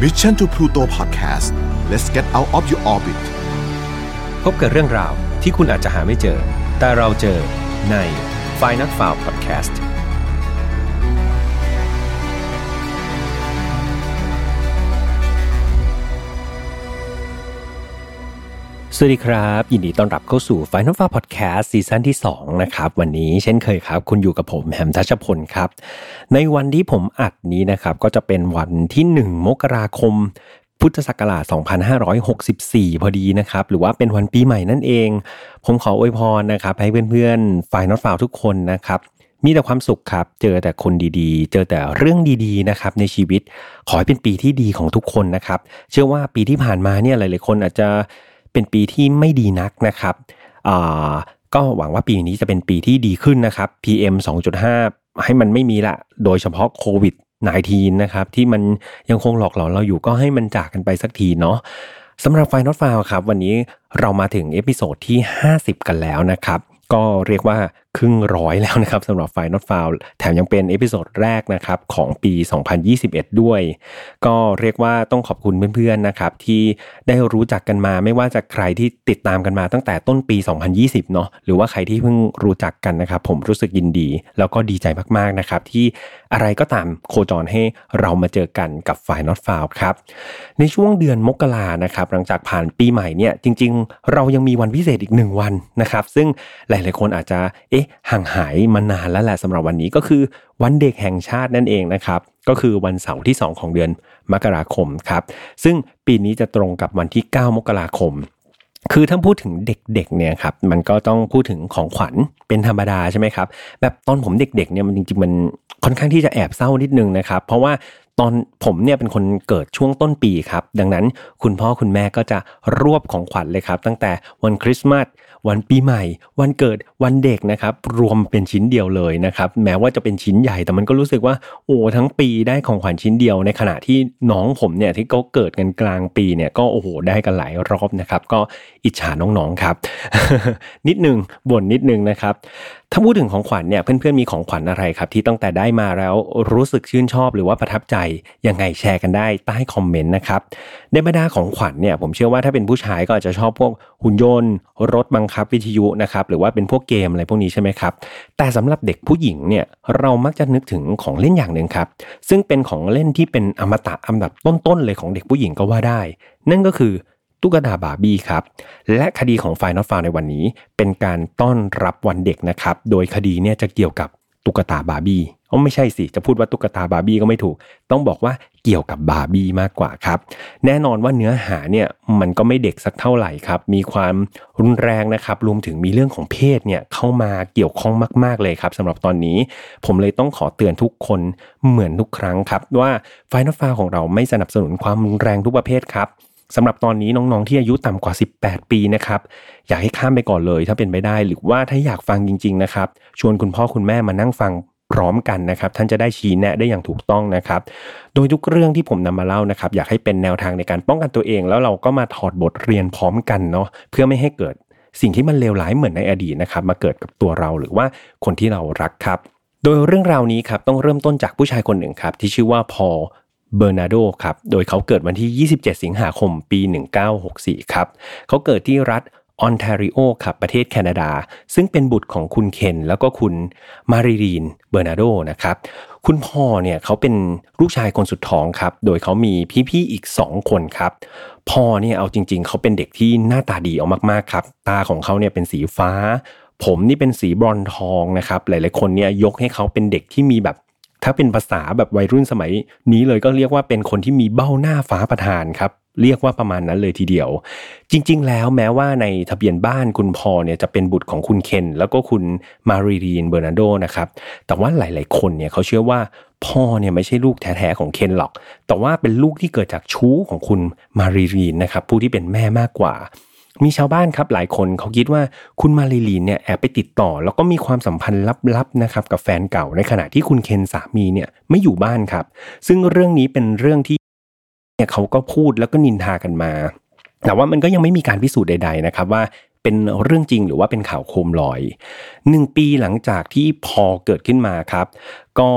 Mission to Pluto Podcast let's get out of your orbit พบกับเรื่องราวที่คุณอาจจะหาไม่เจอ แต่เราเจอใน f i n a l f i l e Podcast สวัสดีครับ ยินดีต้อนรับเข้าสู่ Final f a r Podcast ซีซั่นที่ 2 นะครับ วันนี้เช่นเคยครับ คุณอยู่กับผมแฮมทัชพลครับ ในวันที่ผมอัดนี้นะครับ ก็จะเป็นวันที่ 1 มกราคม พุทธศักราช 2564 พอดีนะครับ หรือว่าเป็นวันปีใหม่นั่นเอง ผมขออวยพรนะครับ ให้เพื่อนๆ Final f a r ทุกคนนะครับมีแต่ความสุขครับ เจอแต่คนดีๆ เจอแต่เรื่องดีๆ นะครับในชีวิต ขอให้เป็นปีที่ดีของทุกคนนะครับ เชื่อว่าปีที่ผ่านมาเนี่ยหลายๆคนอาจจะ เป็นปีที่ไม่ดีนักนะครับก็หวังว่าปีนี้จะเป็นปีที่ดีขึ้นนะครับ PM 2.5 ให้มันไม่มีละ โดยเฉพาะโควิด -19 นะครับ ที่มันยังคงหลอกหลอนเราอยู่ก็ให้มันจากกันไปสักทีเนาะสำหรับ File Not Found ครับ วันนี้เรามาถึง episode ที่ 50 กันแล้วนะครับ ก็เรียกว่า ครึ่งร้อยแล้วนะครับสำหรับ File Not Found แถมยังเป็น episode แรกนะครับของปี 2021 ด้วย ก็เรียกว่าต้องขอบคุณเพื่อนๆนะครับที่ได้รู้จักกันมาไม่ว่าจะใครที่ติดตามกันมาตั้งแต่ต้นปี 2020 เนาะหรือว่าใครที่เพิ่งรู้จักกันนะครับผมรู้สึกยินดี แล้วก็ดีใจมากๆนะครับที่อะไรก็ตามโคจรให้เรามาเจอกันกับไฟนอตฟาวครับในช่วงเดือนมกรานะครับหลังจากผ่านปีใหม่เนี่ยจริง ๆ เรายังมีวันพิเศษอีกหนึ่งวันนะครับซึ่งหลายๆคนอาจจะเอ๊ะห่างหายมานานแล้วแหละสำหรับวันนี้ก็คือวันเด็กแห่งชาตินั่นเองนะครับ ก็คือวันเสาร์ที่ 2 ของเดือนมกราคมครับ ซึ่งปีนี้จะตรงกับวันที่ 9 มกราคมคือถ้าพูดถึงเด็กๆเนี่ยครับมันก็ต้องพูดถึงของขวัญเป็นธรรมดาใช่ไหมครับแบบตอนผมเด็กๆเนี่ยมันจริงๆมันค่อนข้างที่จะแอบเศร้านิดนึงนะครับเพราะว่าตอนผมเนี่ยเป็นคนเกิดช่วงต้นปีครับดังนั้นคุณพ่อคุณแม่ก็จะรวบของขวัญเลยครับ ตั้งแต่วันคริสต์มาส วันปีใหม่ วันเกิดวันเด็กนะครับ รวมเป็นชิ้นเดียวเลยนะครับ แม้ว่าจะเป็นชิ้นใหญ่แต่มันก็รู้สึกว่าโอ้ทั้งปีได้ของขวัญชิ้นเดียว ในขณะที่น้องผมเนี่ยที่เขาเกิดกันกลางปีเนี่ยก็โอ้โหได้กันหลายรอบนะครับ ก็อิจฉาน้องๆครับ นิดนึงบ่นนิดนึงนะครับ ถ้าพูดถึงของขวัญเนี่ยเพื่อนๆมีของขวัญอะไรครับ ที่ตั้งแต่ได้มาแล้วรู้สึกชื่นชอบหรือว่าประทับใจยังไงแชร์กันได้ใต้คอมเมนต์นะครับในบรรดาของขวัญเนี่ยผมเชื่อว่าถ้าเป็นผู้ชายก็อาจจะชอบพวกหุ่นยนต์ รถบังคับวิทยุนะครับหรือว่าเป็นพวกเกมอะไรพวกนี้ใช่ไหมครับแต่สำหรับเด็กผู้หญิงเนี่ยเรามักจะนึกถึงของเล่นอย่างหนึ่งครับ ซึ่งเป็นของเล่นที่เป็นอมตะอันดับต้นๆเลยของเด็กผู้หญิงก็ว่าได้ นั่นก็คือ ตุ๊กตาบาร์บี้ครับและคดีของ File Not Found ในวันนี้ เป็นการต้อนรับวันเด็กนะครับ โดยคดีเนี่ยจะเกี่ยวกับตุ๊กตาบาร์บี้อ๋อไม่ใช่สิจะพูดว่าตุ๊กตาบาร์บี้ก็ไม่ถูก ต้องบอกว่าเกี่ยวกับบาร์บี้มากกว่าครับ แน่นอนว่าเนื้อหาเนี่ยมันก็ไม่เด็กสักเท่าไหร่ครับ มีความรุนแรงนะครับ รวมถึงมีเรื่องของเพศเนี่ยเข้ามาเกี่ยวข้องมาก ๆเลยครับสำหรับตอนนี้ ผมเลยต้องขอเตือนทุกคนเหมือนทุกครั้งครับ ว่าไฟนอตฟาของเราไม่สนับสนุนความรุนแรงทุกประเภทครับ สำหรับตอนนี้น้องๆที่อายุต่ำกว่า 18 ปีนะครับอยากให้ข้ามไปก่อนเลยถ้าเป็นไปได้ หรือว่าถ้าอยากฟังจริงๆนะครับชวนคุณพ่อคุณแม่มานั่งฟังพร้อมกันนะครับท่านจะได้ชี้แนะได้อย่างถูกต้องนะครับ โดยทุกเรื่องที่ผมนำมาเล่านะครับ อยากให้เป็นแนวทางในการป้องกันตัวเอง แล้วเราก็มาถอดบทเรียนพร้อมกันเนาะเพื่อไม่ให้เกิดสิ่งที่มันเลวร้ายเหมือนในอดีตนะครับ มาเกิดกับตัวเราหรือว่าคนที่เรารักครับ โดยเรื่องราวนี้ครับต้องเริ่มต้นจากผู้ชายคนหนึ่งครับที่ชื่อว่าพอล เบอร์นาร์โดครับ โดยเขาเกิดวันที่ 27 สิงหาคม ปี 1964 ครับ เขาเกิดที่รัฐออนแทรีโอครับ ประเทศแคนาดา ซึ่งเป็นบุตรของคุณเคนแล้วก็คุณมาริลีนเบอร์นาร์โดนะครับ คุณพอลเนี่ยเขาเป็นลูกชายคนสุดท้องครับ โดยเขามีพี่ๆอีก 2 คนครับ พอลเนี่ยเอาจริง ๆ เขาเป็นเด็กที่หน้าตาดีเอามากๆครับ ตาของเขาเนี่ยเป็นสีฟ้า ผมนี่เป็นสีบลอนด์ทองนะครับ หลายๆคนเนี่ยยกให้เขาเป็นเด็กที่มีแบบ ถ้าเป็นภาษาแบบวัยรุ่นสมัย นี้เลยก็เรียกว่าเป็นคนที่มีเบ้าหน้าฟ้าประทานครับเรียกว่าประมาณนั้นเลยทีเดียว จริง ๆ แล้วแม้ว่าในทะเบียนบ้านคุณพอลเนี่ยจะเป็นบุตรของคุณเคน แล้วก็คุณมาริลีนเบอร์นาร์โดนะครับ แต่ว่าหลาย ๆ คนเนี่ยเขาเชื่อว่าพอลเนี่ยไม่ใช่ลูกแท้ ๆ ของเคนหรอก แต่ว่าเป็นลูกที่เกิดจากชู้ของคุณมารีรีนนะครับผู้ที่เป็นแม่มากกว่า มีชาวบ้านครับหลายคนเขาคิดว่าคุณมาลีลีนเนี่ยแอบไปติดต่อ แล้วก็มีความสัมพันธ์ลับๆนะครับกับแฟนเก่าในขณะที่คุณเคนสามีเนี่ยไม่อยู่บ้านครับ ซึ่งเรื่องนี้เป็นเรื่องที่เนี่ยเขาก็พูดแล้วก็นินทากันมา แต่ว่ามันก็ยังไม่มีการพิสูจน์ใด ๆ นะครับว่าเป็นเรื่องจริงหรือว่าเป็นข่าวโคมลอยหนึ่งปีหลังจากที่พอเกิดขึ้นมาครับก็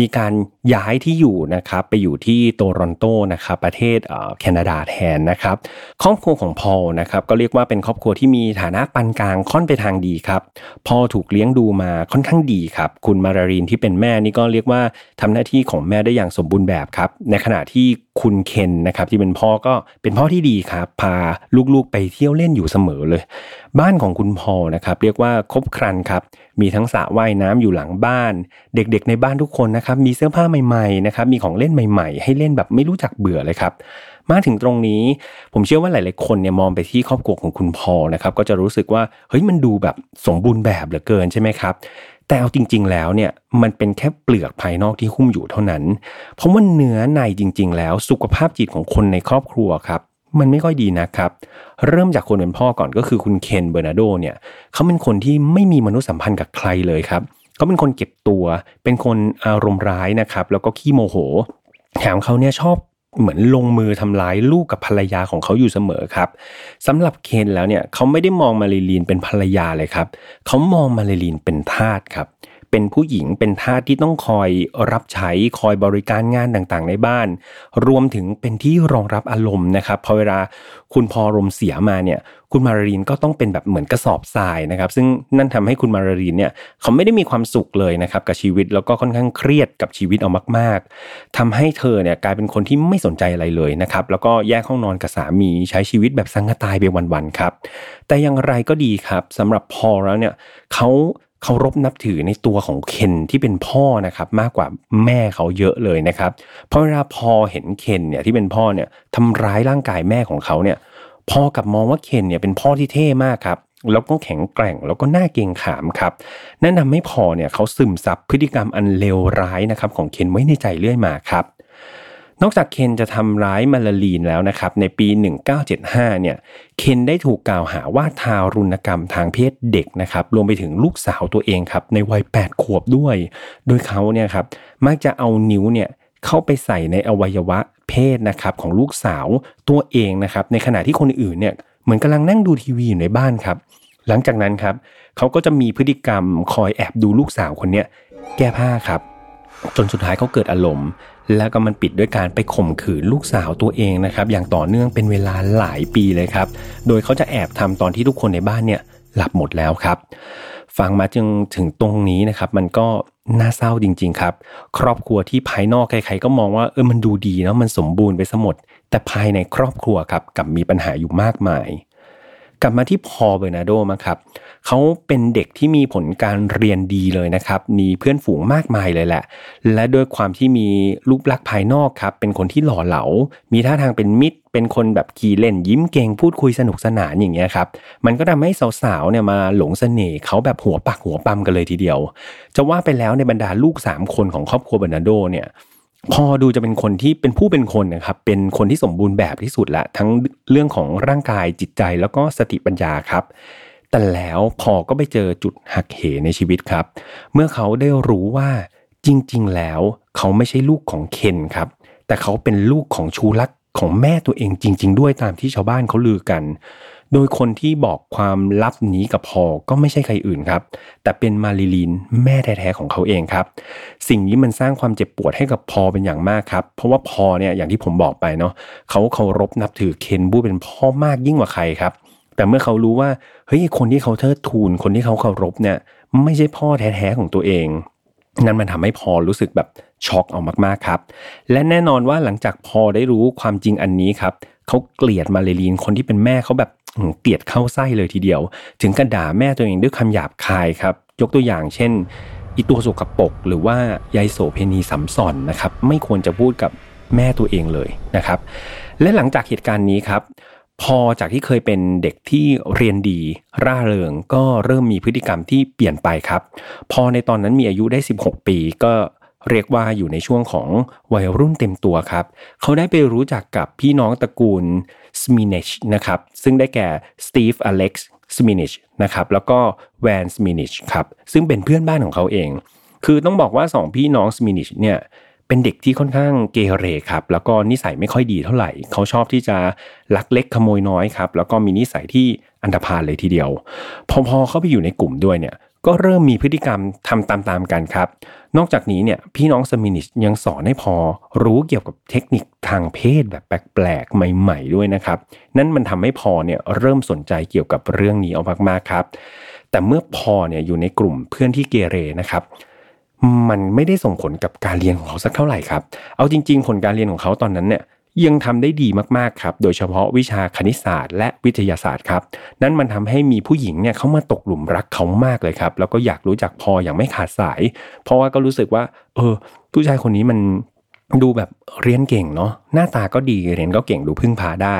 มีการย้ายที่อยู่นะครับไปอยู่ที่โตรอนโตนะครับประเทศแคนาดาแทนนะครับครอบครัวของพอลนะครับก็เรียกว่าเป็นครอบครัวที่มีฐานะปานกลางค่อนไปทางดีครับพอถูกเลี้ยงดูมาค่อนข้างดีครับคุณมารารีนที่เป็นแม่นี่ก็เรียกว่าทำหน้าที่ของแม่ได้อย่างสมบูรณ์แบบครับในขณะที่คุณเคนนะครับที่เป็นพ่อก็เป็นพ่อที่ดีครับพาลูกๆไปเที่ยวเล่นอยู่เสมอเลย บ้านของคุณพอนะครับเรียกว่าครบครันครับมีทั้งสระว่ายน้ำอยู่หลังบ้าน เด็กๆในบ้านทุกคนนะครับมีเสื้อผ้าใหม่ๆนะครับมีของเล่นใหม่ๆ ให้เล่นแบบไม่รู้จักเบื่อเลยครับมาถึงตรงนี้ผมเชื่อว่าหลายๆคนเนี่ยมองไปที่ครอบครัวของคุณพอนะครับก็จะรู้สึกว่าเฮ้ยมันดูแบบสมบูรณ์แบบเหลือเกินใช่ไหมครับแต่เอาจริง ๆ แล้วเนี่ยมันเป็นแค่เปลือกภายนอกที่หุ้มอยู่เท่านั้น เพราะว่าเนื้อในจริง ๆ แล้วสุขภาพจิตของคนในครอบครัวครับ มันไม่ค่อยดีนะครับ เริ่มจากคนเป็นพ่อก่อนก็คือคุณเคนเบอร์นาร์โดเนี่ยเขาเป็นคนที่ไม่มีมนุษยสัมพันธ์กับใครเลยครับเขาเป็นคนเก็บตัว เป็นคนอารมณ์ร้ายนะครับ แล้วก็ขี้โมโห แถมเขาเนี่ยชอบเหมือนลงมือทำร้ายลูกกับภรรยาของเขาอยู่เสมอครับสำหรับเคนแล้วเนี่ยเขาไม่ได้มองมาริลีนเป็นภรรยาเลยครับเขามองมาริลีนเป็นทาสครับเป็นผู้หญิงเป็นทาสที่ต้องคอยรับใช้คอยบริการงานต่างๆ ในบ้าน รวมถึงเป็นที่รองรับอารมณ์นะครับพอเวลาคุณพอรมเสียมาเนี่ยคุณมารีนก็ต้องเป็นแบบเหมือนกระสอบทรายนะครับ ซึ่งนั่นทำให้คุณมารีนเนี่ยเขาไม่ได้มีความสุขเลยนะครับกับชีวิตแล้วก็ค่อนข้างเครียดกับชีวิตเอามาก ๆทำให้เธอเนี่ยกลายเป็นคนที่ไม่สนใจอะไรเลยนะครับแล้วก็แยกห้องนอนกับสามีใช้ชีวิตแบบสังกตายไปวันๆครับแต่อย่างไรก็ดีครับสำหรับพอแล้วเนี่ยเขา เคารพนับถือในตัวของเคนที่เป็นพ่อนะครับมากกว่าแม่เขาเยอะเลยนะครับ เพราะเวลาพอเห็นเคนเนี่ยที่เป็นพ่อเนี่ยทำร้ายร่างกายแม่ของเขาเนี่ยพ่อกับมองว่าเคนเนี่ยเป็นพ่อที่เท่มากครับแล้วก็แข็งแกร่งแล้วก็น่าเกรงขามครับนั่นทาให้พอเนี่ยเขาซึมซับพฤติกรรมอันเลวร้ายนะครับของเคนไว้ในใจเรื่อยมาครับ นอกจากเคนจะทำร้ายมาลาลีนแล้วนะครับ ในปี 1975 เนี่ย เคนได้ถูกกล่าวหาว่าทารุณกรรมทางเพศเด็กนะครับ รวมไปถึงลูกสาวตัวเองครับ ในวัย 8 ขวบด้วย โดยเขาเนี่ยครับ มักจะเอานิ้วเนี่ยเข้าไปใส่ในอวัยวะเพศนะครับของลูกสาวตัวเองนะครับ ในขณะที่คนอื่นเนี่ยเหมือนกำลังนั่งดูทีวีอยู่ในบ้านครับ หลังจากนั้นครับเขาก็จะมีพฤติกรรมคอยแอบดูลูกสาวคนนี้แก้ผ้าครับ จนสุดท้ายเขาเกิดอารมณ์ แล้วก็มันปิดด้วยการไปข่มขืนลูกสาวตัวเองนะครับอย่างต่อเนื่องเป็นเวลาหลายปีเลยครับ โดยเขาจะแอบทำตอนที่ทุกคนในบ้านเนี่ยหลับหมดแล้วครับ ฟังมาจึงถึงตรงนี้นะครับ มันก็น่าเศร้าจริง ๆ ครับ ครอบครัวที่ภายนอกใครๆก็มองว่าเออมันดูดีเนาะมันสมบูรณ์ไปสมดแต่ภายในครอบครัวครับกับมีปัญหาอยู่มากมาย กลับมาที่พอเบอร์นาโดมาครับเขาเป็นเด็กที่มีผลการเรียนดีเลยนะครับ มีเพื่อนฝูงมากมายเลยแหละ และด้วยความที่มีรูปลักษณ์ภายนอกครับ เป็นคนที่หล่อเหลา มีท่าทางเป็นมิตร เป็นคนแบบขี่เล่นยิ้มเก่งพูดคุยสนุกสนานอย่างเงี้ยครับ มันก็ทำให้สาวๆเนี่ยมาหลงเสน่ห์เขาแบบหัวปักหัวปั๊มกันเลยทีเดียว จะว่าไปแล้วในบรรดาลูก 3 คนของครอบครัวเบอร์นาโดเนี่ยพอดูจะเป็นคนที่เป็นผู้เป็นคนนะครับ เป็นคนที่สมบูรณ์แบบที่สุดละทั้งเรื่องของร่างกายจิตใจแล้วก็สติปัญญาครับ แต่แล้วพอก็ไปเจอจุดหักเหในชีวิตครับ เมื่อเขาได้รู้ว่าจริง ๆ แล้วเขาไม่ใช่ลูกของเคนครับ แต่เขาเป็นลูกของชูรักของแม่ตัวเองจริง ๆ ด้วยตามที่ชาวบ้านเขาลือกัน โดยคนที่บอกความลับนี้กับพอก็ไม่ใช่ใครอื่นครับ แต่เป็นมาริลีนแม่แท้ๆของเขาเองครับ สิ่งนี้มันสร้างความเจ็บปวดให้กับพอเป็นอย่างมากครับ เพราะว่าพอเนี่ยอย่างที่ผมบอกไปเนาะเขาเคารพนับถือเคนบูเป็นพ่อมากยิ่งกว่าใครครับ แต่เมื่อเขารู้ว่าเฮ้ยคนที่เขาเทิดทูนคนที่เขาเคารพเนี่ยไม่ใช่พ่อแท้ๆของตัวเอง นั่นมันทำให้พอรู้สึกแบบช็อกออกมากๆครับ และแน่นอนว่าหลังจากพอได้รู้ความจริงอันนี้ครับเขาเกลียดมาเลลีนคนที่เป็นแม่เขาแบบเกลียดเข้าไส้เลยทีเดียว ถึงกระด่าแม่ตัวเองด้วยคำหยาบคายครับยกตัวอย่างเช่นอีตัวสกปรกหรือว่ายายโสเพณีสัมสอนนะครับไม่ควรจะพูดกับแม่ตัวเองเลยนะครับ และหลังจากเหตุการณ์นี้ครับ พอจากที่เคยเป็นเด็กที่เรียนดี ร่าเริงก็เริ่มมีพฤติกรรมที่เปลี่ยนไปครับ พอในตอนนั้นมีอายุได้ 16 ปีก็เรียกว่าอยู่ในช่วงของวัยรุ่นเต็มตัวครับ เขาได้ไปรู้จักกับพี่น้องตระกูลสมินชนะครับ ซึ่งได้แก่สตีฟอเล็กซ์สมินชนะครับแล้วก็แวนสมินชครับซึ่งเป็นเพื่อนบ้านของเขาเอง คือต้องบอกว่าสองพี่น้องสมินชเนี่ย เป็นเด็กที่ค่อนข้างเกเรครับ แล้วก็นิสัยไม่ค่อยดีเท่าไหร่ เขาชอบที่จะลักเล็กขโมยน้อยครับ แล้วก็มีนิสัยที่อันดพานเลยทีเดียว พอพอเข้าไปอยู่ในกลุ่มด้วยเนี่ย ก็เริ่มมีพฤติกรรมทำตามๆกันครับ นอกจากนี้เนี่ยพี่น้องสมินิชยังสอนให้พอรู้เกี่ยวกับเทคนิคทางเพศแบบแปลกๆใหม่ ๆด้วยนะครับ นั่นมันทำให้พอเนี่ยเริ่มสนใจเกี่ยวกับเรื่องนี้เอามากๆครับ แต่เมื่อพอเนี่ยอยู่ในกลุ่มเพื่อนที่เกเรนะครับ มันไม่ได้ส่งผลกับการเรียนของเขาสักเท่าไหร่ครับ เอาจริง ๆ ผลการเรียนของเขาตอนนั้นเนี่ยยังทำได้ดีมากๆครับ โดยเฉพาะวิชาคณิตศาสตร์ และวิทยาศาสตร์ครับ นั่นมันทำให้มีผู้หญิงเนี่ยเขามาตกหลุมรักเขามากเลยครับ แล้วก็อยากรู้จักพออย่างไม่ขาดสาย เพราะว่าก็รู้สึกว่า เออ ผู้ชายคนนี้มันดูแบบเรียนเก่งเนาะหน้าตาก็ดีเรียนก็เก่งดูพึ่งพาได้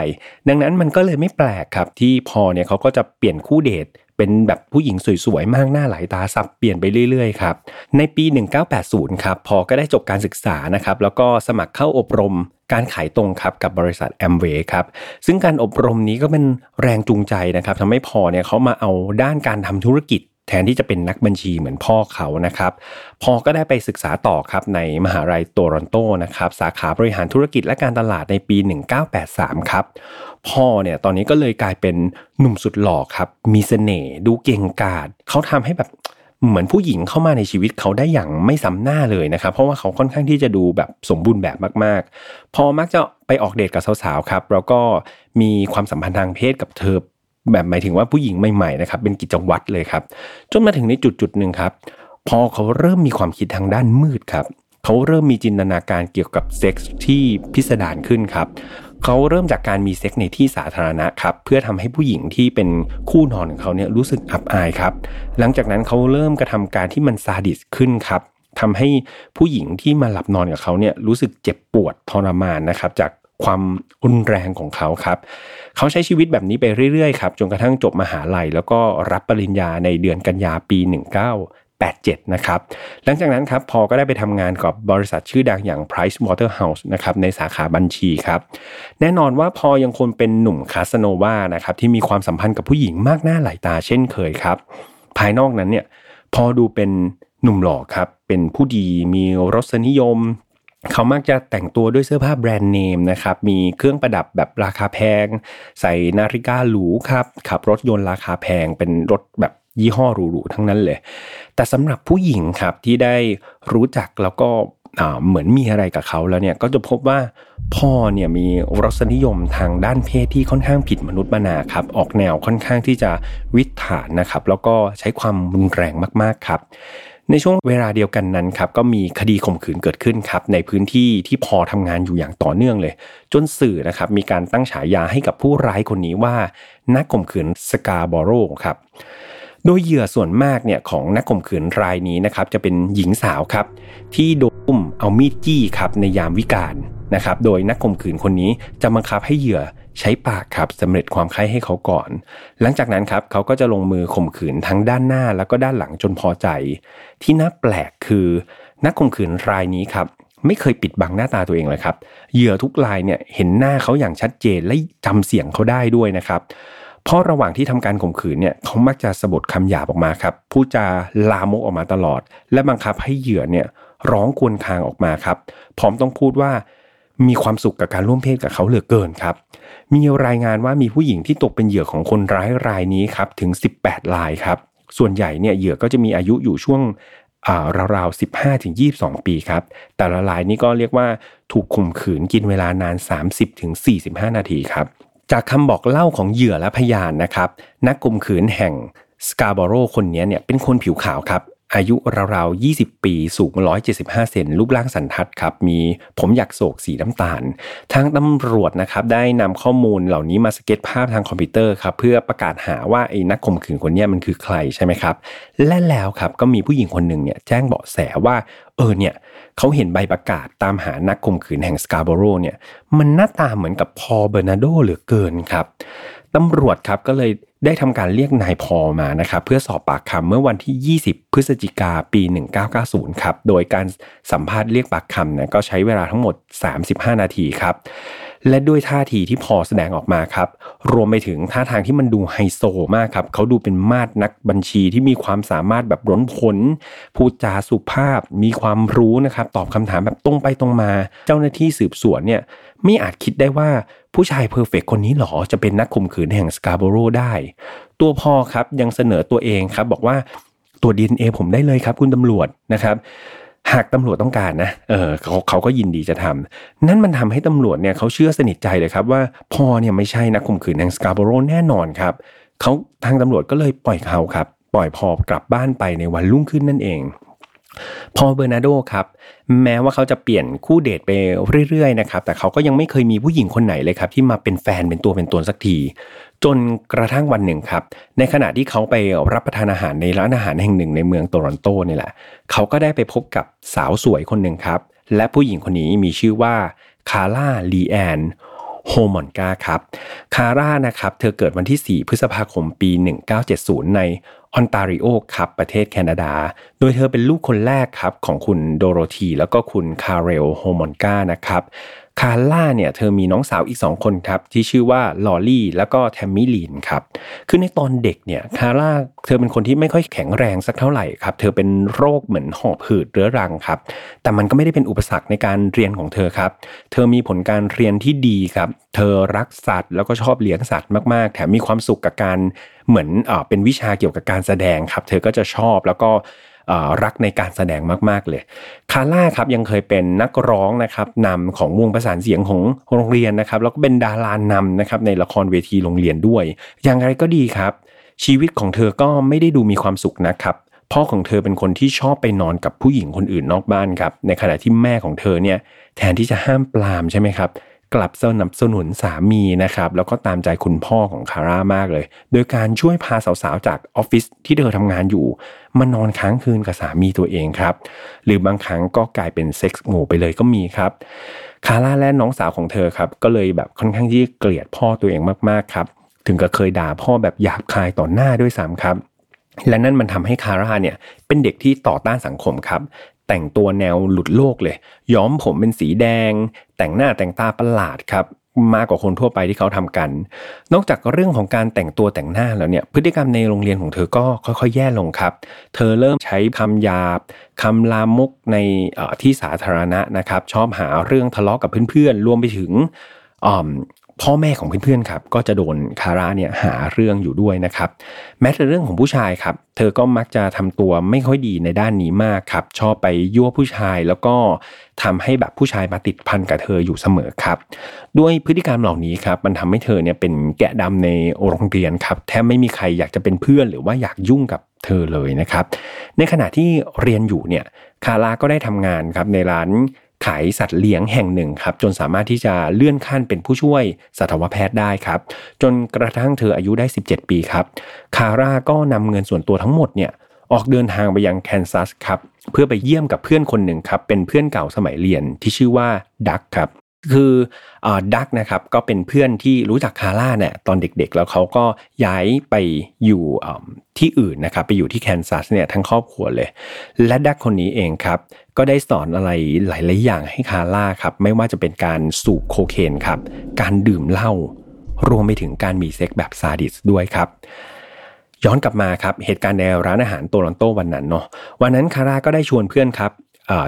ดังนั้นมันก็เลยไม่แปลกครับที่พอเนี่ยเขาก็จะเปลี่ยนคู่เดท เป็นแบบผู้หญิงสวยๆ มากหน้าหลายตาสับเปลี่ยนไปเรื่อยๆครับ ในปี 1980 ครับพอก็ได้จบการศึกษานะครับแล้วก็สมัครเข้าอบรมการขายตรงครับกับบริษัทแอมเวย์ครับซึ่งการอบรมนี้ก็เป็นแรงจูงใจนะครับทำให้พอเนี่ยเขามาเอาด้านการทำธุรกิจ แทนที่จะเป็นนักบัญชีเหมือนพ่อเขานะครับ พอก็ได้ไปศึกษาต่อครับในมหาลัยโตรอนโตนะครับ สาขาบริหารธุรกิจและการตลาดในปี 1983 ครับ พ่อเนี่ยตอนนี้ก็เลยกลายเป็นหนุ่มสุดหล่อครับ มีเสน่ห์ดูเก่งกาจเขาทำให้แบบเหมือนผู้หญิงเข้ามาในชีวิตเขาได้อย่างไม่ซ้ำหน้าเลยนะครับ เพราะว่าเขาค่อนข้างที่จะดูแบบสมบูรณ์แบบมาก ๆ พอลมักจะไปออกเดทกับสาวๆครับ แล้วก็มีความสัมพันธ์ทางเพศกับเธอ แบบหมายถึงว่าผู้หญิงใหม่ๆนะครับเป็นกิจวัตรเลยครับ จนมาถึงในจุดจุดหนึ่งครับ พอเขาเริ่มมีความคิดทางด้านมืดครับเขาเริ่มมีจินตนาการเกี่ยวกับเซ็กส์ที่พิสดารขึ้นครับเขาเริ่มจากการมีเซ็กส์ในที่สาธารณะครับเพื่อทำให้ผู้หญิงที่เป็นคู่นอนของเขาเนี่ยรู้สึกอับอายครับ หลังจากนั้นเขาเริ่มกระทำการที่มันซาดิสขึ้นครับทำให้ผู้หญิงที่มาหลับนอนกับเขาเนี่ยรู้สึกเจ็บปวดทรมานนะครับ จาก ความรุนแรงของเขาครับ เขาใช้ชีวิตแบบนี้ไปเรื่อยๆครับจนกระทั่งจบมหาลัย แล้วก็รับปริญญาในเดือนกันยาปี 1987 นะครับ หลังจากนั้นครับพอก็ได้ไปทำงานกับบริษัทชื่อดังอย่าง Price Waterhouse นะครับในสาขาบัญชีครับ แน่นอนว่าพอยังคงเป็นหนุ่มคาสโนวานะครับที่มีความสัมพันธ์กับผู้หญิงมากหน้าหลายตาเช่นเคยครับ ภายนอกนั้นเนี่ยพอดูเป็นหนุ่มหล่อครับเป็นผู้ดีมีรสนิยม เขามักจะแต่งตัวด้วยเสื้อผ้าแบรนด์เนมนะครับ มีเครื่องประดับแบบราคาแพง ใส่นาฬิกาหรูครับ ขับรถยนต์ราคาแพง เป็นรถแบบยี่ห้อหรูๆทั้งนั้นเลย แต่สำหรับผู้หญิงครับที่ได้รู้จักแล้วก็เหมือนมีอะไรกับเขาแล้วเนี่ยก็จะพบว่าพ่อเนี่ยมีรสนิยมทางด้านเพศที่ค่อนข้างผิดมนุษย์มนาครับ ออกแนวค่อนข้างที่จะวิถานนะครับ แล้วก็ใช้ความรุนแรงมากๆครับ ในช่วงเวลาเดียวกันนั้นครับก็มีคดีข่มขืนเกิดขึ้นครับในพื้นที่ที่พอทำงานอยู่อย่างต่อเนื่องเลย จนสื่อนะครับมีการตั้งฉายาให้กับผู้ร้ายคนนี้ว่า นักข่มขืนสกาบอโรครับโดยเหยื่อส่วนมากเนี่ยของนักข่มขืนรายนี้นะครับจะเป็นหญิงสาวครับ ที่โดนุ้มเอามีดจี้ครับในยามวิกาลนะครับ โดยนักข่มขืนคนนี้จะบังคับให้เหยื่อ ใช้ปากครับสำเร็จความใคร่ให้เขาก่อน หลังจากนั้นครับเขาก็จะลงมือข่มขืนทั้งด้านหน้าแล้วก็ด้านหลังจนพอใจ ที่น่าแปลกคือนักข่มขืนรายนี้ครับไม่เคยปิดบังหน้าตาตัวเองเลยครับ เหยื่อทุกรายเนี่ยเห็นหน้าเขาอย่างชัดเจนและจำเสียงเขาได้ด้วยนะครับ เพราะระหว่างที่ทำการข่มขืนเนี่ยเขามักจะสะบดคำหยาบออกมาครับพูดจาลามกออกมาตลอด และบังคับให้เหยื่อเนี่ยร้องควนคางออกมาครับ พร้อมต้องพูดว่ามีความสุขกับการร่วมเพศกับเขาเหลือเกินครับ มีรายงานว่ามีผู้หญิงที่ตกเป็นเหยื่อของคนร้ายรายนี้ครับถึง 18รายครับ ส่วนใหญ่เนี่ยเหยื่อก็จะมีอายุอยู่ช่วงราวๆ 15ถึง22 ปีครับ แต่ละรายนี้ก็เรียกว่าถูกข่มขืนกินเวลานาน 30ถึง45 นาทีครับ จากคำบอกเล่าของเหยื่อและพยานนะครับ นักข่มขืนแห่งสการ์โบโรคนนี้เนี่ยเป็นคนผิวขาวครับ อายุราวๆ 20 ปี สูง 175 เซน รูปร่างสันทัดครับ มีผมหยักศกสีน้ำตาล ทางตำรวจนะครับได้นำข้อมูลเหล่านี้มาสเก็ตช์ภาพทางคอมพิวเตอร์ครับ เพื่อประกาศหาว่าไอ้นักข่มขืนคนนี้มันคือใครใช่ไหมครับ และแล้วครับก็มีผู้หญิงคนหนึ่งเนี่ยแจ้งเบาะแสว่าเออเนี่ยเขาเห็นใบประกาศตามหานักข่มขืนแห่งสการ์โบโรเนี่ยมันหน้าตาเหมือนกับพอลเบอร์นาโดเหลือเกินครับ ตำรวจครับก็เลยได้ทำการเรียกนายพอลมานะครับเพื่อสอบปากคำเมื่อวันที่ 20 พฤศจิกาปี 1990 ครับโดยการสัมภาษณ์เรียกปากคำเนี่ยก็ใช้เวลาทั้งหมด 35 นาทีครับและด้วยท่าทีที่พอลแสดงออกมาครับ รวมไปถึงท่าทางที่มันดูไฮโซมากครับเขาดูเป็นมาดนักบัญชีที่มีความสามารถแบบล้นพ้น พูดจาสุภาพ มีความรู้นะครับ ตอบคำถามแบบตรงไปตรงมา เจ้าหน้าที่สืบสวนเนี่ย ไม่อาจคิดได้ว่าผู้ชายเพอร์เฟกคนนี้หรอจะเป็นนักข่มขืนแห่งสกาโบโรได้ ตัวพอครับยังเสนอตัวเองครับ บอกว่าตรวจ DNA ผมได้เลยครับคุณตำรวจนะครับหากตำรวจต้องการนะ เออเขาเขาก็ยินดีจะทำ นั่นมันทำให้ตำรวจเนี่ยเขาเชื่อสนิทใจเลยครับว่าพอเนี่ยไม่ใช่นักข่มขืนแห่งสกาโบโรแน่นอนครับเขาทางตำรวจก็เลยปล่อยเขาครับ ปล่อยพอกลับบ้านไปในวันรุ่งขึ้นนั่นเอง พอลเบอร์นาโดครับแม้ว่าเขาจะเปลี่ยนคู่เดทไปเรื่อยๆนะครับแต่เขาก็ยังไม่เคยมีผู้หญิงคนไหนเลยครับที่มาเป็นแฟนเป็นตัวเป็นตนสักที จนกระทั่งวันหนึ่งครับ ในขณะที่เขาไปรับประทานอาหารในร้านอาหารแห่งหนึ่งในเมืองโตรอนโตนี่แหละเขาก็ได้ไปพบกับสาวสวยคนหนึ่งครับ และผู้หญิงคนนี้มีชื่อว่าคาร่าลีแอนโฮมอลกาครับ คาร่านะครับ เธอเกิดวันที่ 4 พฤษภาคมปี 1970 ใน ออนตาริโอครับประเทศแคนาดา โดยเธอเป็นลูกคนแรกครับของคุณโดโรธีแล้วก็คุณคาเรลโฮมอนกานะครับ คาร่าเนี่ยเธอมีน้องสาวอีกสองคนครับ ที่ชื่อว่าลอรี่แล้วก็แทมมี่ลีนครับคือในตอนเด็กเนี่ยคาร่าเธอเป็นคนที่ไม่ค่อยแข็งแรงสักเท่าไหร่ครับเธอเป็นโรคเหมือนหอบหืดเรื้อรังครับ แต่มันก็ไม่ได้เป็นอุปสรรคในการเรียนของเธอครับ เธอมีผลการเรียนที่ดีครับ เธอรักสัตว์แล้วก็ชอบเลี้ยงสัตว์มากๆ แถมมีความสุขกับการเหมือนเอเป็นวิชาเกี่ยวกับการแสดงครับ เธอก็จะชอบแล้วก็ รักในการแสดงมาก ๆ เลย คาร่าครับยังเคยเป็นนักร้องนะครับนำของวงประสานเสียงของโรงเรียนนะครับ แล้วก็เป็นดารานำนะครับในละครเวทีโรงเรียนด้วย อย่างไรก็ดีครับ ชีวิตของเธอก็ไม่ได้ดูมีความสุขนะครับพ่อของเธอเป็นคนที่ชอบไปนอนกับผู้หญิงคนอื่นนอกบ้านครับ ในขณะที่แม่ของเธอเนี่ยแทนที่จะห้ามปรามใช่ไหมครับ กลับสนับสนุนสามีนะครับแล้วก็ตามใจคุณพ่อของคาร่ามากเลย โดยการช่วยพาสาวๆจากออฟฟิศที่เธอทำงานอยู่มานอนค้างคืนกับสามีตัวเองครับ หรือบางครั้งก็กลายเป็นเซ็กส์หมู่ไปเลยก็มีครับคาร่าและน้องสาวของเธอครับก็เลยแบบค่อนข้างที่เกลียดพ่อตัวเองมากๆครับถึงกับเคยด่าพ่อแบบหยาบคายต่อหน้าด้วยซ้ำครับ และนั่นมันทำให้คาร่าเนี่ยเป็นเด็กที่ต่อต้านสังคมครับ แต่งตัวแนวหลุดโลกเลย ย้อมผมเป็นสีแดง แต่งหน้าแต่งตาประหลาดครับมากกว่าคนทั่วไปที่เขาทำกัน นอกจากเรื่องของการแต่งตัวแต่งหน้าแล้วเนี่ยพฤติกรรมในโรงเรียนของเธอก็ค่อยๆ แย่ลงครับ เธอเริ่มใช้คำหยาบคำลามกในที่สาธารณะนะครับ ชอบหาเรื่องทะเลาะกับเพื่อนๆ รวมไปถึง พ่อแม่ของเพื่อนๆครับก็จะโดนคาร่าเนี่ยหาเรื่องอยู่ด้วยนะครับ แม้แต่เรื่องของผู้ชายครับ เธอก็มักจะทำตัวไม่ค่อยดีในด้านนี้มากครับ ชอบไปยั่วผู้ชายแล้วก็ทำให้แบบผู้ชายมาติดพันกับเธออยู่เสมอครับ ด้วยพฤติกรรมเหล่านี้ครับมันทำให้เธอเนี่ยเป็นแกะดำในโรงเรียนครับแทบไม่มีใครอยากจะเป็นเพื่อนหรือว่าอยากยุ่งกับเธอเลยนะครับ ในขณะที่เรียนอยู่เนี่ยคาร่าก็ได้ทำงานครับในร้าน ขายสัตว์เลี้ยงแห่งหนึ่งครับจนสามารถที่จะเลื่อนขั้นเป็นผู้ช่วยสัตวแพทย์ได้ครับ จนกระทั่งเธออายุได้ 17 ปีครับ คาร่าก็นำเงินส่วนตัวทั้งหมดเนี่ยออกเดินทางไปยังแคนซัสครับเพื่อไปเยี่ยมกับเพื่อนคนหนึ่งครับเป็นเพื่อนเก่าสมัยเรียนที่ชื่อว่าดักครับ คือดักนะครับก็เป็นเพื่อนที่รู้จักคาร่าเนี่ยตอนเด็กๆ แล้วเขาก็ย้ายไปอยู่ที่อื่นนะครับไปอยู่ที่แคนซัสเนี่ยทั้งครอบครัวเลย และดักคนนี้เองครับก็ได้สอนอะไรหลายๆอย่างให้คาร่าครับไม่ว่าจะเป็นการสูบโคเคนครับการดื่มเหล้ารวมไปถึงการมีเซ็กแบบซาดิสด้วยครับย้อนกลับมาครับเหตุการณ์ในร้านอาหารโตลอนโตวันนั้นเนาะวันนั้นคาร่าก็ได้ชวนเพื่อนครับ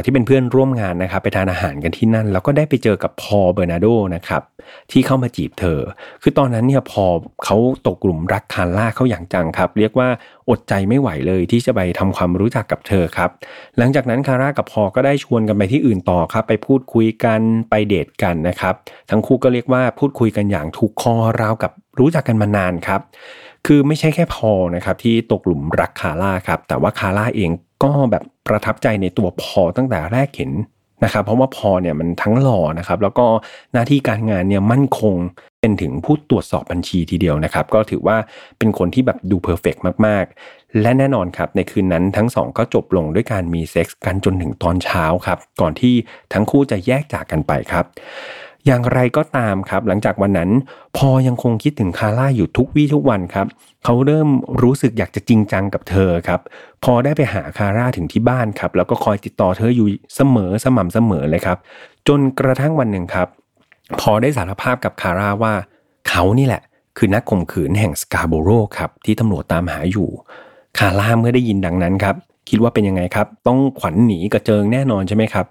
ที่เป็นเพื่อนร่วมงานนะครับไปทานอาหารกันที่นั่น แล้วก็ได้ไปเจอกับพอเบอร์นาโดนะครับที่เข้ามาจีบเธอ คือตอนนั้นเนี่ยพอเขาตกกลุ่มรักคาร่าเขาอย่างจังครับ เรียกว่าอดใจไม่ไหวเลยที่จะไปทำความรู้จักกับเธอครับ หลังจากนั้นคาร่ากับพอลก็ได้ชวนกันไปที่อื่นต่อครับ ไปพูดคุยกันไปเดทกันนะครับ ทั้งคู่ก็เรียกว่าพูดคุยกันอย่างถูกคอราวกับรู้จักกันมานานครับคือไม่ใช่แค่พอลนะครับที่ตกหลุมรักคาร่าครับแต่ว่าคาร่าเอง ก็แบบประทับใจในตัวพอลตั้งแต่แรกเห็นนะครับ เพราะว่าพอลเนี่ยมันทั้งหล่อนะครับ แล้วก็หน้าที่การงานเนี่ยมั่นคงเป็นถึงผู้ตรวจสอบบัญชีทีเดียวนะครับ ก็ถือว่าเป็นคนที่แบบดู perfectมาก ๆ และแน่นอนครับในคืนนั้นทั้งสองก็จบลงด้วยการมีเซ็กส์กันจนถึงตอนเช้าครับ ก่อนที่ทั้งคู่จะแยกจากกันไปครับ อย่างไรก็ตามครับ หลังจากวันนั้น พอยังคงคิดถึงคาร่าอยู่ทุกวี่ทุกวันครับเขาเริ่มรู้สึกอยากจะจริงจังกับเธอครับ พอได้ไปหาคาร่าถึงที่บ้านครับ แล้วก็คอยติดต่อเธออยู่เสมอสม่ำเสมอเลยครับ จนกระทั่งวันหนึ่งครับ พอได้สารภาพกับคาร่าว่า เขานี่แหละ คือนักข่มขืนแห่งสกาโบโรครับที่ตำรวจตามหาอยู่ คาร่าเมื่อได้ยินดังนั้นครับคิดว่าเป็นยังไงครับ ต้องขวัญหนีกระเจิงแน่นอนใช่ไหมครับ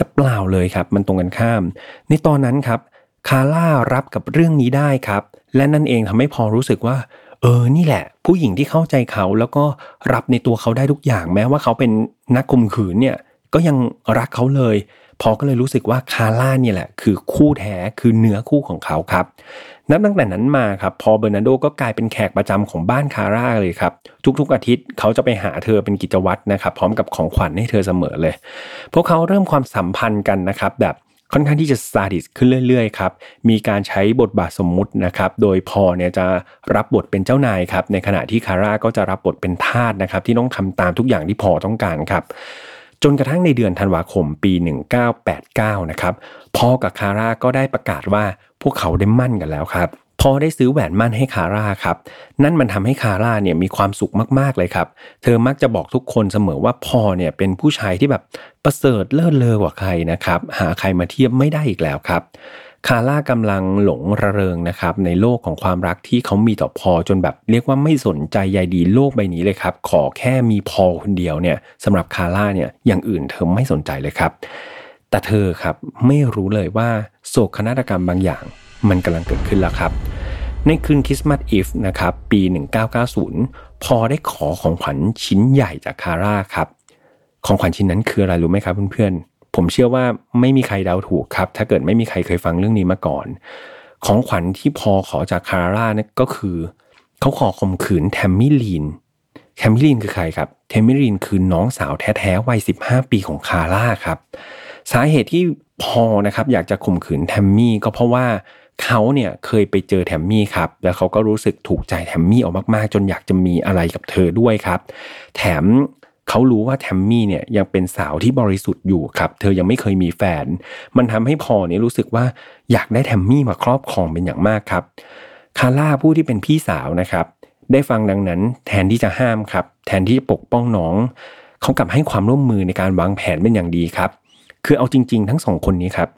แต่เปล่าเลยครับ มันตรงกันข้าม ในตอนนั้นครับคาร่ารับกับเรื่องนี้ได้ครับ และนั่นเองทำให้พอรู้สึกว่า เออนี่แหละ ผู้หญิงที่เข้าใจเขาแล้วก็รับในตัวเขาได้ทุกอย่าง แม้ว่าเขาเป็นนักข่มขืนเนี่ยก็ยังรักเขาเลย พอก็เลยรู้สึกว่าคาร่าเนี่ยแหละ คือคู่แท้คือเนื้อคู่ของเขาครับ นับตั้งแต่นั้นมาครับพอเบอร์นาโดก็กลายเป็นแขกประจำของบ้านคาร่าเลยครับ ทุกๆอาทิตย์เขาจะไปหาเธอเป็นกิจวัตรนะครับ พร้อมกับของขวัญให้เธอเสมอเลย พวกเขาเริ่มความสัมพันธ์กันนะครับแบบค่อนข้างที่จะซาดิสขึ้นเรื่อยๆครับ มีการใช้บทบาทสมมุตินะครับ โดยพอเนี่ยจะรับบทเป็นเจ้านายครับ ในขณะที่คาร่าก็จะรับบทเป็นทาสนะครับ ที่ต้องทำตามทุกอย่างที่พอต้องการครับ จนกระทั่งในเดือนธันวาคมปี 1989 นะครับพ่อกับคาร่าก็ได้ประกาศว่าพวกเขาได้มั่นกันแล้วครับพอได้ซื้อแหวนมั่นให้คาร่าครับ นั่นมันทำให้คาร่าเนี่ยมีความสุขมากๆเลยครับ เธอมักจะบอกทุกคนเสมอว่าพอเนี่ยเป็นผู้ชายที่แบบประเสริฐเลิศเลอกว่าใครนะครับ หาใครมาเทียบไม่ได้อีกแล้วครับ คาร่ากำลังหลงระเริงนะครับในโลกของความรักที่เขามีต่อพอจนแบบเรียกว่าไม่สนใจใยดีโลกใบนี้เลยครับ ขอแค่มีพอคนเดียวเนี่ยสำหรับคาร่าเนี่ยอย่างอื่นเธอไม่สนใจเลยครับ แต่เธอครับไม่รู้เลยว่าโศกนาฏกรรมบางอย่าง มันกำลังเกิดขึ้นแล้วครับ ในคืนคริสต์มาสอีฟนะครับปี 1990 พอได้ขอของขวัญชิ้นใหญ่จากคาร่าครับของขวัญชิ้นนั้นคืออะไรรู้ไหมครับเพื่อนๆ ผมเชื่อว่าไม่มีใครเดาถูกครับ ถ้าเกิดไม่มีใครเคยฟังเรื่องนี้มาก่อน ของขวัญที่พอขอจากคาร่าเนี่ยก็คือเขาขอข่มขืนแทมมี่ลีนแทมมี่ลีนคือใครครับแทมมี่ลีนคือน้องสาวแท้ๆวัย15 ปีของคาร่าครับ สาเหตุที่พอนะครับอยากจะข่มขืนแทมมี่ก็เพราะว่าเขาเนี่ยเคยไปเจอแทมมี่ครับ แล้วเขาก็รู้สึกถูกใจแทมมี่ออกมากๆ จนอยากจะมีอะไรกับเธอด้วยครับ แถม เขารู้ว่าแทมมี่เนี่ยยังเป็นสาวที่บริสุทธิ์อยู่ครับ เธอยังไม่เคยมีแฟน มันทำให้พอเนี่ยรู้สึกว่าอยากได้แทมมี่มาครอบครองเป็นอย่างมากครับ คาร่าผู้ที่เป็นพี่สาวนะครับ ได้ฟังดังนั้นแทนที่จะห้ามครับ แทนที่จะปกป้องน้องเขากลับให้ความร่วมมือในการวางแผนเป็นอย่างดีครับ คือเอาจริง ๆ ทั้งสองคนนี้ครับ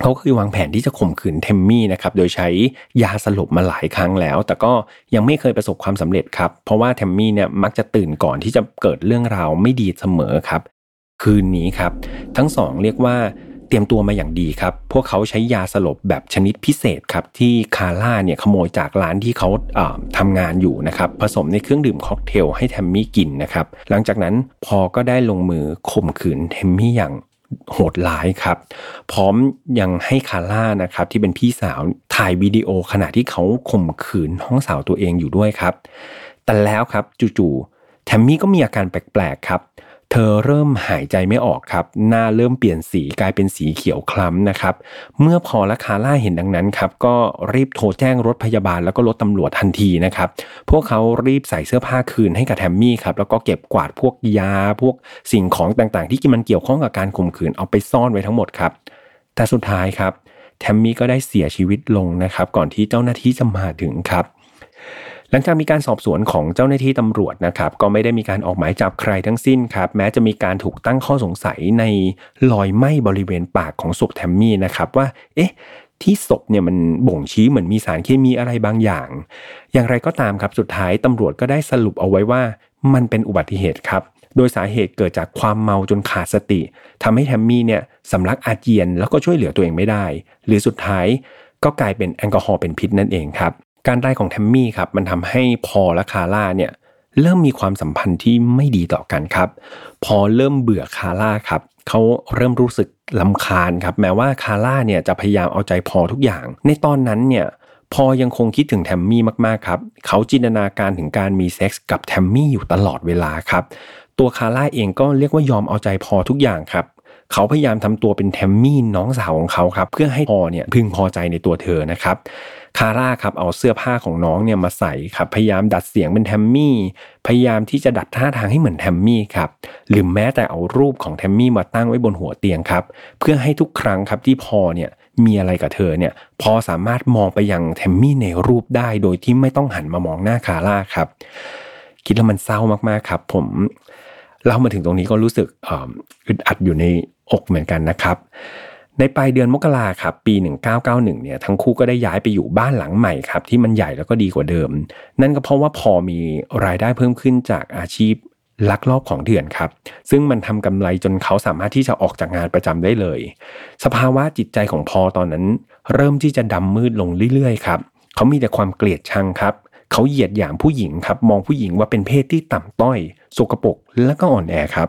เขาคือวางแผนที่จะข่มขืนเทมมี่นะครับ โดยใช้ยาสลบมาหลายครั้งแล้ว แต่ก็ยังไม่เคยประสบความสำเร็จครับ เพราะว่าเทมมี่เนี่ยมักจะตื่นก่อนที่จะเกิดเรื่องราวไม่ดีเสมอครับ คืนนี้ครับ ทั้งสองเรียกว่าเตรียมตัวมาอย่างดีครับ พวกเขาใช้ยาสลบแบบชนิดพิเศษครับ ที่คาร่าเนี่ยขโมยจากร้านที่เขาทำงานอยู่นะครับ ผสมในเครื่องดื่มค็อกเทลให้แทมมี่กินนะครับ หลังจากนั้นพอก็ได้ลงมือข่มขืนเทมมี่อย่าง โหดร้ายครับ พร้อมยังให้คาร่านะครับที่เป็นพี่สาวถ่ายวิดีโอขณะที่เขาข่มขืนน้องสาวตัวเองอยู่ด้วยครับ แต่แล้วครับจู่ๆแทมมี่ก็มีอาการแปลกๆครับ เธอเริ่มหายใจไม่ออกครับ หน้าเริ่มเปลี่ยนสีกลายเป็นสีเขียวคล้ำนะครับ เมื่อพอและคาร่าเห็นดังนั้นครับก็รีบโทรแจ้งรถพยาบาลแล้วก็รถตำรวจทันทีนะครับ พวกเขารีบใส่เสื้อผ้าคืนให้กับแทมมี่ครับแล้วก็เก็บกวาดพวกยาพวกสิ่งของต่างๆ ที่มันเกี่ยวข้องกับการข่มขืนเอาไปซ่อนไว้ทั้งหมดครับ แต่สุดท้ายครับแทมมี่ก็ได้เสียชีวิตลงนะครับ ก่อนที่เจ้าหน้าที่จะมาถึงครับ หลังจากมีการสอบสวนของเจ้าหน้าที่ตำรวจนะครับก็ไม่ได้มีการออกหมายจับใครทั้งสิ้นครับแม้จะมีการถูกตั้งข้อสงสัยในรอยไหม้บริเวณปากของศพแทมมี่นะครับว่าเอ๊ะที่ศพเนี่ยมันบ่งชี้เหมือนมีสารเคมีอะไรบางอย่าง อย่างไรก็ตามครับสุดท้ายตำรวจก็ได้สรุปเอาไว้ว่ามันเป็นอุบัติเหตุครับ โดยสาเหตุเกิดจากความเมาจนขาดสติทำให้แทมมี่เนี่ยสำลักอาเจียนแล้วก็ช่วยเหลือตัวเองไม่ได้ หรือสุดท้ายก็กลายเป็นแอลกอฮอล์เป็นพิษนั่นเองครับ การได้ของแทมมี่ครับมันทำให้พอและคาร่าเนี่ยเริ่มมีความสัมพันธ์ที่ไม่ดีต่อกันครับ พอเริ่มเบื่อคาร่าครับเขาเริ่มรู้สึกลำคาญครับแม้ว่าคาร่าเนี่ยจะพยายามเอาใจพอทุกอย่าง ในตอนนั้นเนี่ยพอยังคงคิดถึงแทมมี่มากๆครับเขาจินตนาการถึงการมีเซ็กส์กับแทมมี่อยู่ตลอดเวลาครับ ตัวคาร่าเองก็เรียกว่ายอมเอาใจพอทุกอย่างครับเขาพยายามทำตัวเป็นแทมมี่น้องสาวของเขาครับเพื่อให้พอเนี่ยพึงพอใจในตัวเธอนะครับ คาร่าครับเอาเสื้อผ้าของน้องเนี่ยมาใส่ครับพยายามดัดเสียงเป็นแทมมี่พยายามที่จะดัดท่าทางให้เหมือนแทมมี่ครับหรือแม้แต่เอารูปของแทมมี่มาตั้งไว้บนหัวเตียงครับเพื่อให้ทุกครั้งครับที่พอเนี่ยมีอะไรกับเธอเนี่ยพอสามารถมองไปยังแทมมี่ในรูปได้โดยที่ไม่ต้องหันมามองหน้าคาร่าครับคิดแล้วมันเศร้ามากๆครับ ผมเล่ามาถึงตรงนี้ก็รู้สึกอึดอัดอยู่ในอกเหมือนกันนะครับ ในปลายเดือนมกราครับปี 1991เนี่ยทั้งคู่ก็ได้ย้ายไปอยู่บ้านหลังใหม่ครับที่มันใหญ่แล้วก็ดีกว่าเดิม นั่นก็เพราะว่าพอมีรายได้เพิ่มขึ้นจากอาชีพลักลอบของเถื่อนครับ ซึ่งมันทำกำไรจนเขาสามารถที่จะออกจากงานประจำได้เลย สภาวะจิตใจของพอตอนนั้น เริ่มที่จะดำมืดลงเรื่อยๆครับเขามีแต่ความเกลียดชังครับเขาเหยียดหยามผู้หญิงครับ มองผู้หญิงว่าเป็นเพศที่ต่ำต้อย สกปรกและก็อ่อนแอครับ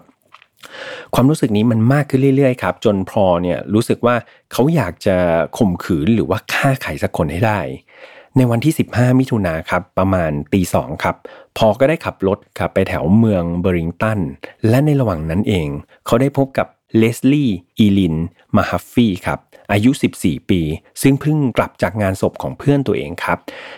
ความรู้สึกนี้มันมากขึ้นเรื่อยๆครับ จนพอเนี่ยรู้สึกว่าเขาอยากจะข่มขืนหรือว่าฆ่าใครสักคนให้ได้ ในวันที่ 15 มิถุนาครับประมาณตีสองครับ พอก็ได้ขับรถครับไปแถวเมืองเบริงตัน และในระหว่างนั้นเอง เขาได้พบกับเลสลี่อีลินมาฮาฟฟี่ครับ อายุ 14 ปี ซึ่งเพิ่งกลับจากงานศพของเพื่อนตัวเองครับ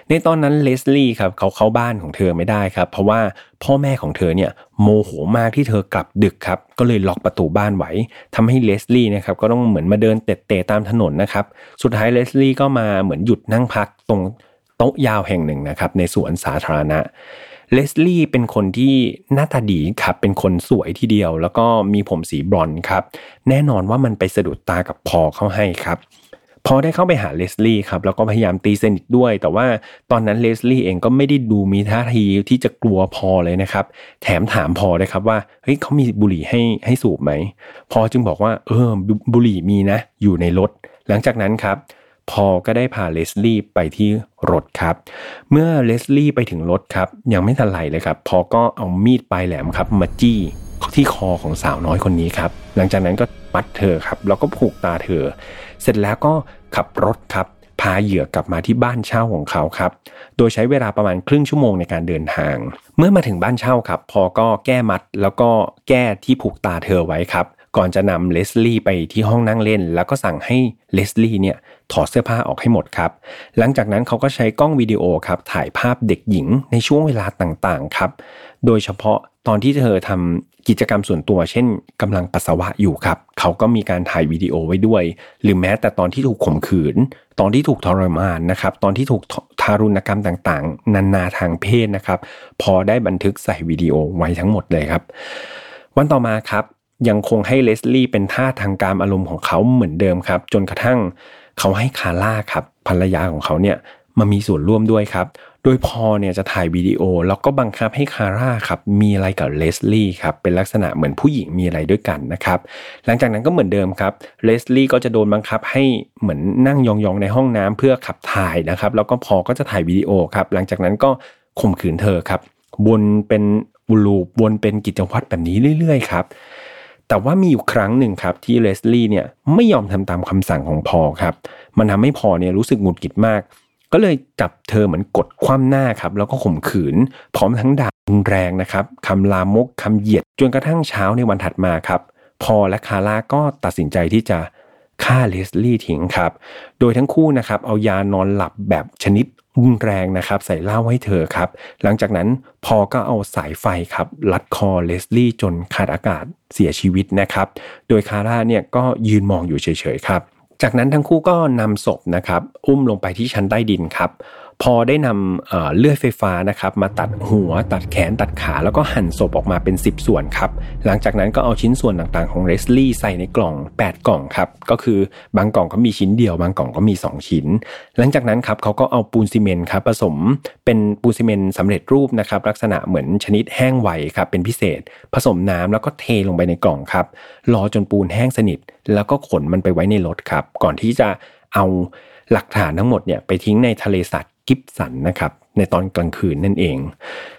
ในตอนนั้นเลสลี่ครับเขาเข้าบ้านของเธอไม่ได้ครับ เพราะว่าพ่อแม่ของเธอเนี่ยโมโหมากที่เธอกลับดึกครับ ก็เลยล็อกประตูบ้านไว้ทำให้เลสลี่นะครับก็ต้องเหมือนมาเดินเตร่ๆตามถนนนะครับ สุดท้ายเลสลี่ก็มาเหมือนหยุดนั่งพักตรงโต๊ะยาวแห่งหนึ่งนะครับในสวนสาธารณะ เลสลี่เป็นคนที่หน้าตาดีครับ เป็นคนสวยทีเดียว แล้วก็มีผมสีบรอนครับ แน่นอนว่ามันไปสะดุดตากับพอเขาให้ครับพอได้เข้าไปหาเลสลี่ครับแล้วก็พยายามตีสนิทด้วย แต่ว่าตอนนั้นเลสลี่เองก็ไม่ได้ดูมีท่าทีที่จะกลัวพอเลยนะครับ แถมถามพอเลยครับว่าเฮ้ยเขามีบุหรี่ให้ให้สูบไหม พอจึงบอกว่าเออบุหรี่มีนะ อยู่ในรถ หลังจากนั้นครับ พอก็ได้พาเลสลี่ไปที่รถครับ เมื่อเลสลี่ไปถึงรถครับ ยังไม่ทันไรเลยครับ พอก็เอามีดปลายแหลมครับ มาจี้ที่คอของสาวน้อยคนนี้ครับ หลังจากนั้นก็มัดเธอครับ แล้วก็ผูกตาเธอ เสร็จแล้วก็ขับรถครับ พาเหยื่อกลับมาที่บ้านเช่าของเขาครับ โดยใช้เวลาประมาณครึ่งชั่วโมงในการเดินทาง เมื่อมาถึงบ้านเช่าครับ พอก็แก้มัดแล้วก็แก้ที่ผูกตาเธอไว้ครับ ก่อนจะนำเลสลี่ไปที่ห้องนั่งเล่น แล้วก็สั่งให้เลสลี่เนี่ยถอดเสื้อผ้าออกให้หมดครับ หลังจากนั้นเขาก็ใช้กล้องวิดีโอครับถ่ายภาพเด็กหญิงในช่วงเวลาต่างๆครับ โดยเฉพาะตอนที่เธอทำกิจกรรมส่วนตัว เช่นกำลังปัสสาวะอยู่ครับ เขาก็มีการถ่ายวิดีโอไว้ด้วย หรือแม้แต่ตอนที่ถูกข่มขืน ตอนที่ถูกทรมานนะครับ ตอนที่ถูกทารุณกรรมต่างๆ นานาทางเพศนะครับ พอได้บันทึกใส่วิดีโอไว้ทั้งหมดเลยครับ วันต่อมาครับ ยังคงให้เลสลี่เป็นท่าทางการอารมณ์ของเขาเหมือนเดิมครับ จนกระทั่งเขาให้คาร่าครับภรรยาของเขาเนี่ยมามีส่วนร่วมด้วยครับ โดยพอเนี่ยจะถ่ายวิดีโอ แล้วก็บังคับให้คาร่าครับมีอะไรกับเลสลี่ครับเป็นลักษณะเหมือนผู้หญิงมีอะไรด้วยกันนะครับ หลังจากนั้นก็เหมือนเดิมครับเลสลี่ก็จะโดนบังคับให้เหมือนนั่งยองๆในห้องน้ำเพื่อขับถ่ายนะครับ แล้วก็พอก็จะถ่ายวิดีโอครับ หลังจากนั้นก็ข่มขืนเธอครับวนเป็นลูปวนเป็นกิจวัตรแบบนี้เรื่อยๆครับ แต่ว่ามีอยู่ครั้งหนึ่งครับที่เลสลี่เนี่ยไม่ยอมทำตามคำสั่งของพอครับ มันทำให้พอเนี่ยรู้สึกหงุดหงิดมาก ก็เลยจับเธอเหมือนกดคว่ำหน้าครับแล้วก็ข่มขืน พร้อมทั้งด่าแรงนะครับคำลามกคำเหยียดจนกระทั่งเช้าในวันถัดมาครับ พอและคาร่าก็ตัดสินใจที่จะฆ่าเลสลี่ทิ้งครับ โดยทั้งคู่นะครับเอายานอนหลับแบบชนิด รุนแรงนะครับใส่เหล้าให้เธอครับ หลังจากนั้นพอก็เอาสายไฟครับลัดคอเลสลี่จนขาดอากาศเสียชีวิตนะครับ โดยคาร่าเนี่ยก็ยืนมองอยู่เฉยๆครับ จากนั้นทั้งคู่ก็นำศพนะครับอุ้มลงไปที่ชั้นใต้ดินครับ พอได้นำเเลื่อยไฟฟ้านะครับมาตัดหัวตัดแขนตัดขาแล้วก็หั่นศพออกมาเป็น 10 ส่วนครับหลังจากนั้นก็เอาชิ้นส่วนต่างๆของเรสลี่ใส่ในกล่อง 8 กล่องครับก็คือบางกล่องก็มีชิ้นเดียว บางกล่องก็มี 2 ชิ้น หลังจากนั้นครับเขาก็เอาปูนซีเมนต์ครับผสมเป็นปูนซีเมนต์สำเร็จรูปนะครับลักษณะเหมือนชนิดแห้งไวครับเป็นพิเศษ ผสมน้ำแล้วก็เทลงไปในกล่องครับรอจนปูนแห้งสนิท แล้วก็ขนมันไปไว้ในรถครับก่อนที่จะเอาหลักฐานทั้งหมดเนี่ยไปทิ้งในทะเลสาบกิ๊บสันนะครับในตอนกลางคืนนั่นเอง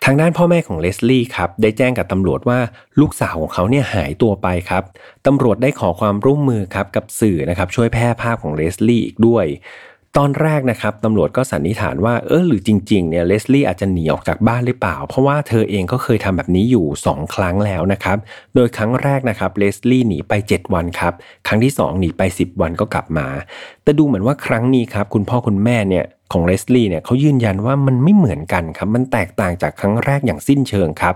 ทางด้านพ่อแม่ของเลสลี่ครับได้แจ้งกับตำรวจว่าลูกสาวของเขาเนี่ยหายตัวไปครับตำรวจได้ขอความร่วมมือครับกับสื่อนะครับช่วยแพร่ภาพของเลสลี่อีกด้วย ตอนแรกนะครับตำรวจก็สันนิษฐานว่าเออหรือจริงๆเนี่ยเลสลี่อาจจะหนีออกจากบ้านหรือเปล่า เพราะว่าเธอเองก็เคยทำแบบนี้อยู่ 2 ครั้งแล้วนะครับ โดยครั้งแรกนะครับเลสลี่หนีไป 7 วันครับครั้งที่ 2 หนีไป 10 วันก็กลับมา แต่ดูเหมือนว่าครั้งนี้ครับคุณพ่อคุณแม่เนี่ย ของเลสลี่เนี่ยเขายืนยันว่ามันไม่เหมือนกันครับ มันแตกต่างจากครั้งแรกอย่างสิ้นเชิงครับ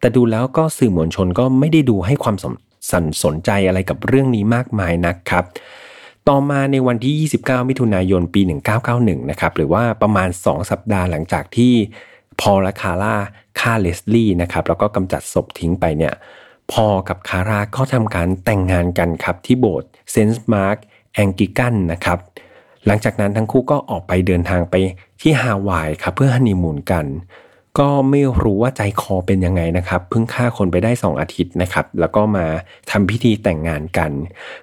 แต่ดูแล้วก็สื่อมวลชนก็ไม่ได้ดูให้ความสนสนใจอะไรกับเรื่องนี้มากมายนักครับต่อมาในวันที่ 29 มิถุนายน ปี 1991 นะครับ หรือว่าประมาณ 2 สัปดาห์หลังจากที่พอลและคาร่าฆ่าเลสลี่นะครับ แล้วก็กำจัดศพทิ้งไปเนี่ย พอลกับคาร่าก็ทำการแต่งงานกันครับที่โบสถ์เซนต์มาร์กแองกลิกันนะครับ หลังจากนั้นทั้งคู่ก็ออกไปเดินทางไปที่ฮาวายครับเพื่อฮันนีมูนกัน ก็ไม่รู้ว่าใจคอเป็นยังไงนะครับเพิ่งฆ่าคนไปได้ 2 อาทิตย์นะครับ แล้วก็มาทำพิธีแต่งงานกัน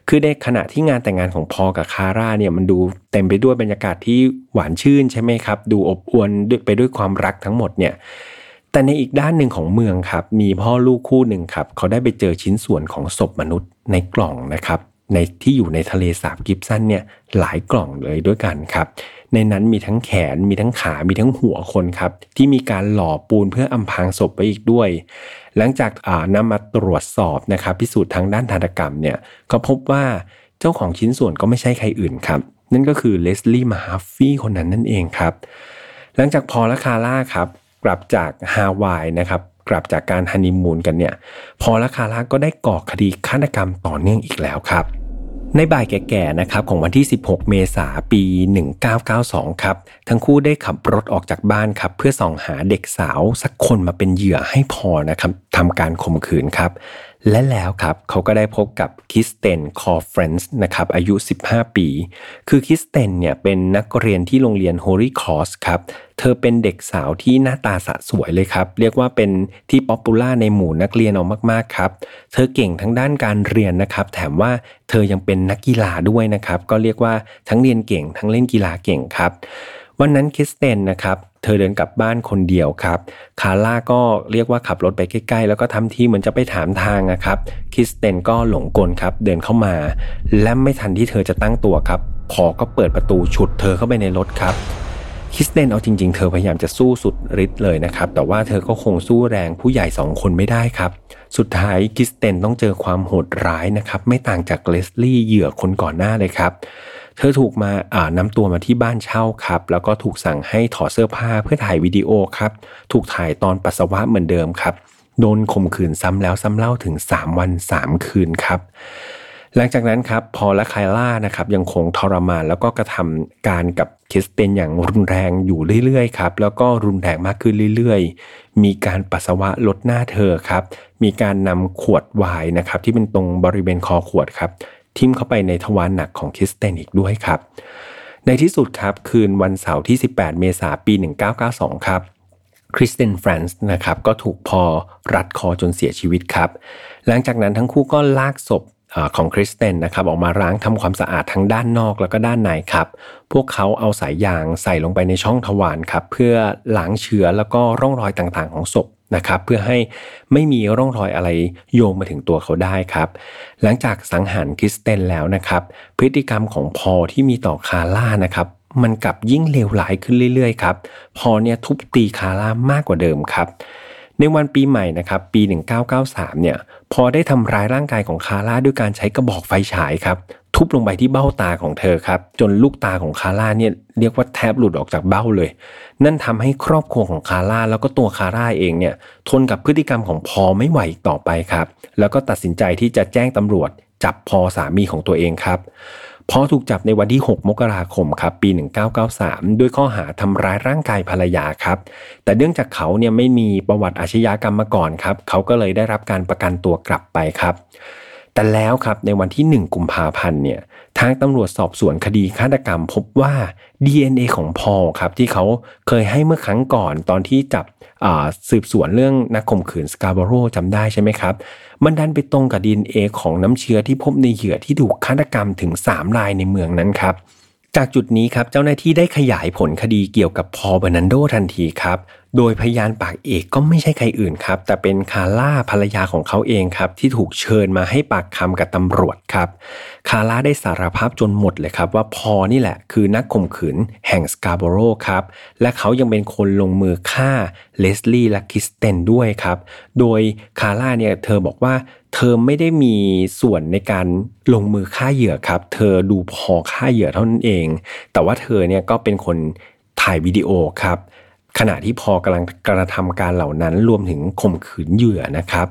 คือในขณะที่งานแต่งงานของพอกับคาร่าเนี่ยมันดูเต็มไปด้วยบรรยากาศที่หวานชื่นใช่ไหมครับ ดูอบอวลไปด้วยความรักทั้งหมดเนี่ยแต่ในอีกด้านหนึ่งของเมืองครับ มีพ่อลูกคู่หนึ่งครับ เขาได้ไปเจอชิ้นส่วนของศพมนุษย์ในกล่องนะครับ ในที่อยู่ในทะเลสาบกิฟสันเนี่ยหลายกล่องเลยด้วยกันครับ ในนั้นมีทั้งแขนมีทั้งขา มีทั้งหัวคนครับที่มีการหล่อปูนเพื่ออำพรางศพไว้อีกด้วย หลังจากนำมาตรวจสอบนะครับพิสูจน์ทางด้านธนกรรมเนี่ยก็พบว่าเจ้าของชิ้นส่วนก็ไม่ใช่ใครอื่นครับ นั่นก็คือเลสลี่มาฮาฟฟี่คนนั้นนั่นเองครับ หลังจากพอและคาร่าครับกลับจากฮาวายนะครับกลับจากการฮันนีมูนกันเนี่ย พอและคาร่าก็ได้ก่อคดีฆาตกรรมต่อเนื่องอีกแล้วครับ ในบ่ายแก่ๆนะครับของวันที่ 16 เมษายนปี 1992 ครับ ทั้งคู่ได้ขับรถออกจากบ้านครับ เพื่อส่องหาเด็กสาวสักคนมาเป็นเหยื่อให้พอนะครับทำการข่มขืนครับ และแล้วครับเขาก็ได้พบกับคิสเตนคอร์เฟรนส์นะครับอายุ 15 ปี คือคริสเตนเนี่ยเป็นนักเรียนที่โรงเรียนโฮลีครอสครับเธอเป็นเด็กสาวที่หน้าตาสะสวยเลยครับ เรียกว่าเป็นที่ popular ในหมู่นักเรียนเอามากๆครับ เธอเก่งทั้งด้านการเรียนนะครับ แถมว่าเธอยังเป็นนักกีฬาด้วยนะครับ ก็เรียกว่าทั้งเรียนเก่งทั้งเล่นกีฬาเก่งครับ วันนั้นคริสเตนนะครับ เธอเดินกลับบ้านคนเดียวครับ คาร่าก็เรียกว่าขับรถไปใกล้ๆ แล้วก็ทำทีเหมือนจะไปถามทางนะครับ คริสเตนก็หลงกลครับ เดินเข้ามา และไม่ทันที่เธอจะตั้งตัวครับ พอลก็เปิดประตูฉุดเธอเข้าไปในรถครับคริสเตนเอาจริงๆ เธอพยายามจะสู้สุดฤทธิ์เลยนะครับ แต่ว่าเธอก็คงสู้แรงผู้ใหญ่สองคนไม่ได้ครับ สุดท้ายคริสเตนต้องเจอความโหดร้ายนะครับ ไม่ต่างจากเลสลี่เหยื่อคนก่อนหน้าเลยครับ ธอถูกมาอ่านำตัวมาที่บ้านเช่าครับ แล้วก็ถูกสั่งให้ถอดเสื้อผ้าเพื่อถ่ายวิดีโอครับ ถูกถ่ายตอนปัสสาวะเหมือนเดิมครับ โดนข่มขืนซ้ำแล้วซ้ำเล่าถึง 3 วัน 3 คืนครับ หลังจากนั้นครับพอและไคล่านะครับยังคงทรมานแล้วก็กระทำการกับคริสเตนอย่างรุนแรงอยู่เรื่อยๆครับ แล้วก็รุนแรงมากขึ้นเรื่อยๆ มีการปัสสาวะลดหน้าเธอครับ มีการนำขวดไวน์นะครับที่เป็นตรงบริเวณคอขวดครับ ทิ่มเข้าไปในทวารหนักของคริสเตนอีกด้วยครับ ในที่สุดครับคืนวันเสาร์ที่ 18 เมษายนปี 1992 ครับคริสเตนเฟรนช์นะครับก็ถูกพอลรัดคอจนเสียชีวิตครับ หลังจากนั้นทั้งคู่ก็ลากศพ ของคริสเตนนะครับออกมาล้างทำความสะอาดทั้งด้านนอกแล้วก็ด้านในครับ พวกเขาเอาสายยางใส่ลงไปในช่องทวารครับเพื่อล้างเชื้อแล้วก็ร่องรอยต่างๆของศพนะครับเพื่อให้ไม่มีร่องรอยอะไรโยงมาถึงตัวเขาได้ครับ หลังจากสังหารคริสเตนแล้วนะครับ พฤติกรรมของพอที่มีต่อคาร่านะครับมันกลับยิ่งเลวร้ายขึ้นเรื่อยๆครับพอเนี่ยทุบตีคาร่ามากกว่าเดิมครับ ในวันปีใหม่นะครับปี 1993 เนี่ยพอได้ทำร้ายร่างกายของคาร่าด้วยการใช้กระบอกไฟฉายครับทุบลงไปที่เบ้าตาของเธอครับ จนลูกตาของคาร่าเนี่ยเรียกว่าแทบหลุดออกจากเบ้าเลย นั่นทำให้ครอบครัวของคาร่าแล้วก็ตัวคาร่าเองเนี่ยทนกับพฤติกรรมของพอไม่ไหวอีกต่อไปครับ แล้วก็ตัดสินใจที่จะแจ้งตำรวจจับพอสามีของตัวเองครับ พอถูกจับในวันที่ 6 มกราคมครับปี 1993 ด้วยข้อหาทำร้ายร่างกายภรรยาครับ แต่เนื่องจากเขาเนี่ยไม่มีประวัติอาชญากรรมมาก่อนครับ เขาก็เลยได้รับการประกันตัวกลับไปครับ แต่แล้วครับในวันที่ 1 กุมภาพันธ์เนี่ยทางตำรวจสอบสวนคดีฆาตกรรมพบว่า DNA ของพอครับที่เขาเคยให้เมื่อครั้งก่อนตอนที่จับสืบสวนเรื่องนักข่มขืนสกาบโรจำได้ใช่ไหมครับ มันดันไปตรงกับ DNA ของน้ำเชื้อที่พบในเหยื่อที่ถูกฆาตกรรมถึง 3 รายในเมืองนั้นครับจากจุดนี้ครับเจ้าหน้าที่ได้ขยายผลคดีเกี่ยวกับพอเบอร์นันโดทันทีครับ โดยพยานปากเอกก็ไม่ใช่ใครอื่นครับ แต่เป็นคาร่าภรรยาของเขาเองครับ ที่ถูกเชิญมาให้ปากคำกับตำรวจครับ คาร่าได้สารภาพจนหมดเลยครับ ว่าพอนี่แหละคือนักข่มขืนแห่งสกาโบโรครับ และเขายังเป็นคนลงมือฆ่าเลสลี่และคิสเตนด้วยครับ โดยคาร่าเนี่ยเธอบอกว่าเธอไม่ได้มีส่วนในการลงมือฆ่าเหยื่อครับ เธอดูพอฆ่าเหยื่อเท่านั้นเอง แต่ว่าเธอเนี่ยก็เป็นคนถ่ายวิดีโอครับ ขณะที่พอกำลังกระทำการเหล่านั้นรวมถึงข่มขืนเหยื่อนะครับ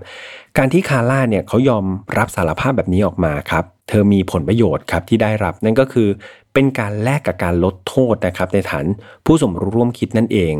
การที่คาร่าเนี่ยเขายอมรับสารภาพแบบนี้ออกมาครับ เธอมีผลประโยชน์ครับที่ได้รับนั่นก็คือ เป็นการแลกกับการลดโทษนะครับในฐานผู้สมรู้ร่วมคิดนั่นเอง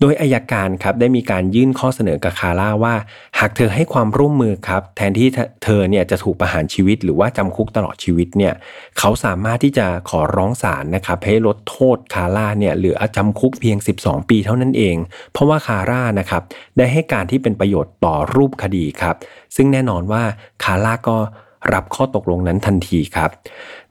โดยอายการครับได้มีการยื่นข้อเสนอกับคาร่าว่า หากเธอให้ความร่วมมือครับแทนที่เธอเนี่ยจะถูกประหารชีวิต หรือว่าจำคุกตลอดชีวิตเนี่ยเขาสามารถที่จะขอร้องศาลนะครับให้ลดโทษคาร่าเนี่ยเหลือจำคุกเพียง 12 ปีเท่านั้นเอง เพราะว่าคาร่านะครับได้ให้การที่เป็นประโยชน์ต่อรูปคดีครับซึ่งแน่นอนว่าคาร่าก็ รับข้อตกลงนั้นทันทีครับ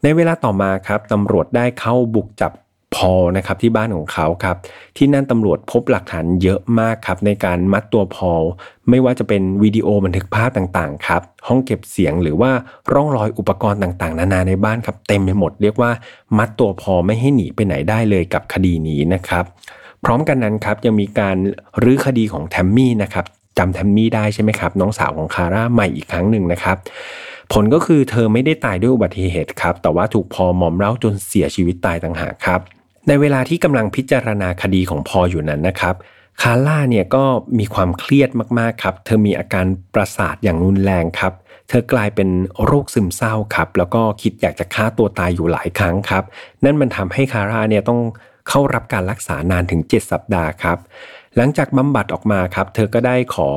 ในเวลาต่อมาครับตำรวจได้เข้าบุกจับพอนะครับที่บ้านของเขาครับ ที่นั่นตำรวจพบหลักฐานเยอะมากครับในการมัดตัวพอลไม่ว่าจะเป็นวิดีโอบันทึกภาพต่างๆครับห้องเก็บเสียงหรือว่าร่องรอยอุปกรณ์ต่างๆ นานาในบ้านครับเต็มไปหมดเรียกว่ามัดตัวพอไม่ให้หนีไปไหนได้เลยกับคดีนี้นะครับ พร้อมกันนั้นครับยังมีการรื้อคดีของแทมมี่นะครับจำแทมมี่ได้ใช่ไหมครับ น้องสาวของคาร่าใหม่อีกครั้งหนึ่งนะครับ ผลก็คือเธอไม่ได้ตายด้วยอุบัติเหตุครับ แต่ว่าถูกพอมอมเล่าจนเสียชีวิตตายต่างหากครับ ในเวลาที่กำลังพิจารณาคดีของพออยู่นั้นนะครับคาร่าเนี่ยก็มีความเครียดมากๆครับ เธอมีอาการประสาทอย่างรุนแรงครับ เธอกลายเป็นโรคซึมเศร้าครับ แล้วก็คิดอยากจะฆ่าตัวตายอยู่หลายครั้งครับ นั่นมันทำให้คาร่าเนี่ยต้องเข้ารับการรักษานานถึง 7 สัปดาห์ครับ หลังจากบำบัดออกมาครับ เธอก็ได้ขอ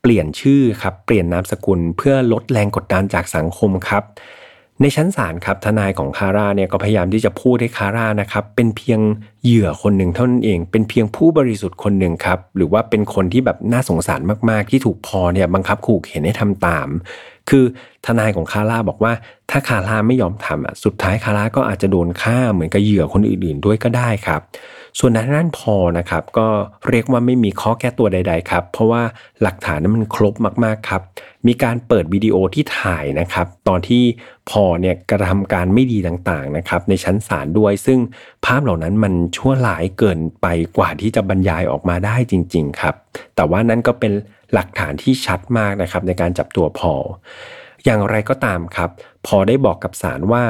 เปลี่ยนชื่อครับเปลี่ยนนามสกุลเพื่อลดแรงกดดันจากสังคมครับ ในชั้นศาลครับทนายของคาร่าเนี่ยก็พยายามที่จะพูดให้คาร่านะครับเป็นเพียง เหยื่อคนหนึ่งเท่านั้นเอง เป็นเพียงผู้บริสุทธิ์คนหนึ่งครับ หรือว่าเป็นคนที่แบบน่าสงสารมากๆ ที่ถูกพอเนี่ยบังคับขู่เข็นให้ทำตาม คือทนายของคาร่าบอกว่า ถ้าคาร่าไม่ยอมทำอะสุดท้ายคาร่าก็อาจจะโดนฆ่าเหมือนกับเหยื่อคนอื่นๆ ด้วยก็ได้ครับ ส่วนด้านพอนะครับก็เรียกว่าไม่มีข้อแก้ตัวใด ๆ ครับ เพราะว่าหลักฐานนั้นมันครบมากๆครับ มีการเปิดวิดีโอที่ถ่ายนะครับ ตอนที่พอเนี่ยกระทำการไม่ดีต่างๆนะครับในชั้นศาลด้วย ซึ่งภาพเหล่านั้นมันชั่วหลายเกินไปกว่าที่จะบรรยายออกมาได้จริง ๆ ครับ แต่ว่านั้นก็เป็นหลักฐานที่ชัดมากนะครับในการจับตัวพออย่างไรก็ตามครับ พอได้บอกกับศาลว่า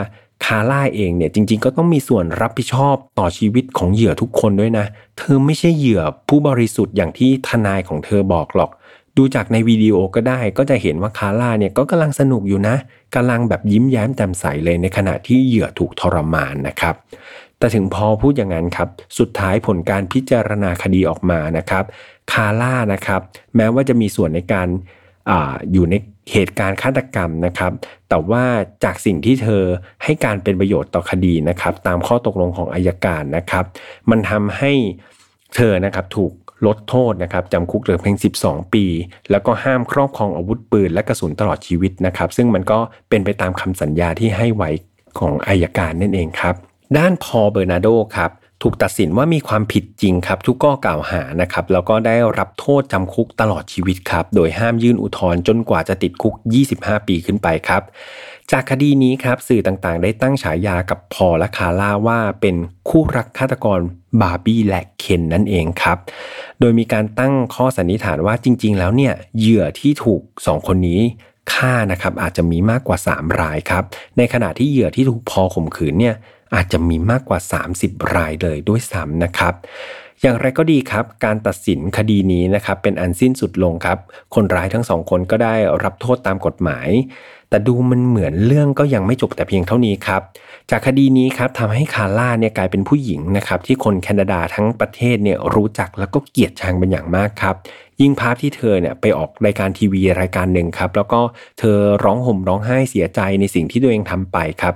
คาร่าเองเนี่ยจริง ๆ ก็ต้องมีส่วนรับผิดชอบต่อชีวิตของเหยื่อทุกคนด้วยนะ เธอไม่ใช่เหยื่อผู้บริสุทธิ์อย่างที่ทนายของเธอบอกหรอก ดูจากในวิดีโอก็ได้ก็จะเห็นว่าคาร่าเนี่ยก็กำลังสนุกอยู่นะกำลังแบบยิ้มแย้มแจ่มใสเลยในขณะที่เหยื่อถูกทรมานนะครับ แต่ถึงพอพูดอย่างนั้นครับ สุดท้ายผลการพิจารณาคดีออกมานะครับ คาร่านะครับ แม้ว่าจะมีส่วนในการออยู่ในเหตุการณ์ฆาตกรรมนะครับ แต่ว่าจากสิ่งที่เธอให้การเป็นประโยชน์ต่อคดีนะครับ ตามข้อตกลงของอายการนะครับ มันทำให้เธอนะครับถูกลดโทษนะครับจำคุกเหลือเพียง 12 ปี แล้วก็ห้ามครอบครองอาวุธปืนและกระสุนตลอดชีวิตนะครับ ซึ่งมันก็เป็นไปตามคำสัญญาที่ให้ไว้ของอัยการนั่นเองครับ ด้านพอลเบอร์นาโดครับถูกตัดสินว่ามีความผิดจริงครับ ทุกข้อกล่าวหานะครับแล้วก็ได้รับโทษจำคุกตลอดชีวิตครับ โดยห้ามยื่นอุทธรณ์จนกว่าจะติดคุก 25 ปีขึ้นไปครับ จากคดีนี้ครับสื่อต่างๆ ได้ตั้งฉายากับพอลและคาร่าว่าเป็นคู่รักฆาตกรบาร์บี้และเคนนั่นเองครับ โดยมีการตั้งข้อสันนิษฐานว่าจริง ๆ แล้วเนี่ยเหยื่อที่ถูก 2 คนนี้ฆ่านะครับอาจจะมีมากกว่า 3 รายครับ ในขณะที่เหยื่อที่ถูกพอข่มขืนเนี่ย อาจจะมีมากกว่า 30 รายเลยด้วยซ้ำนะครับ อย่างไรก็ดีครับ การตัดสินคดีนี้นะครับเป็นอันสิ้นสุดลงครับ คนร้ายทั้งสองคนก็ได้รับโทษตามกฎหมายแต่ดูมันเหมือนเรื่องก็ยังไม่จบแต่เพียงเท่านี้ครับ จากคดีนี้ครับทำให้คาร่าเนี่ยกลายเป็นผู้หญิงนะครับที่คนแคนาดาทั้งประเทศเนี่ยรู้จักแล้วก็เกลียดชังเป็นอย่างมากครับ ยิ่งภาพที่เธอเนี่ยไปออกรายการทีวีรายการหนึ่งครับ แล้วก็เธอร้องห่มร้องไห้เสียใจในสิ่งที่ตัวเองทำไปครับ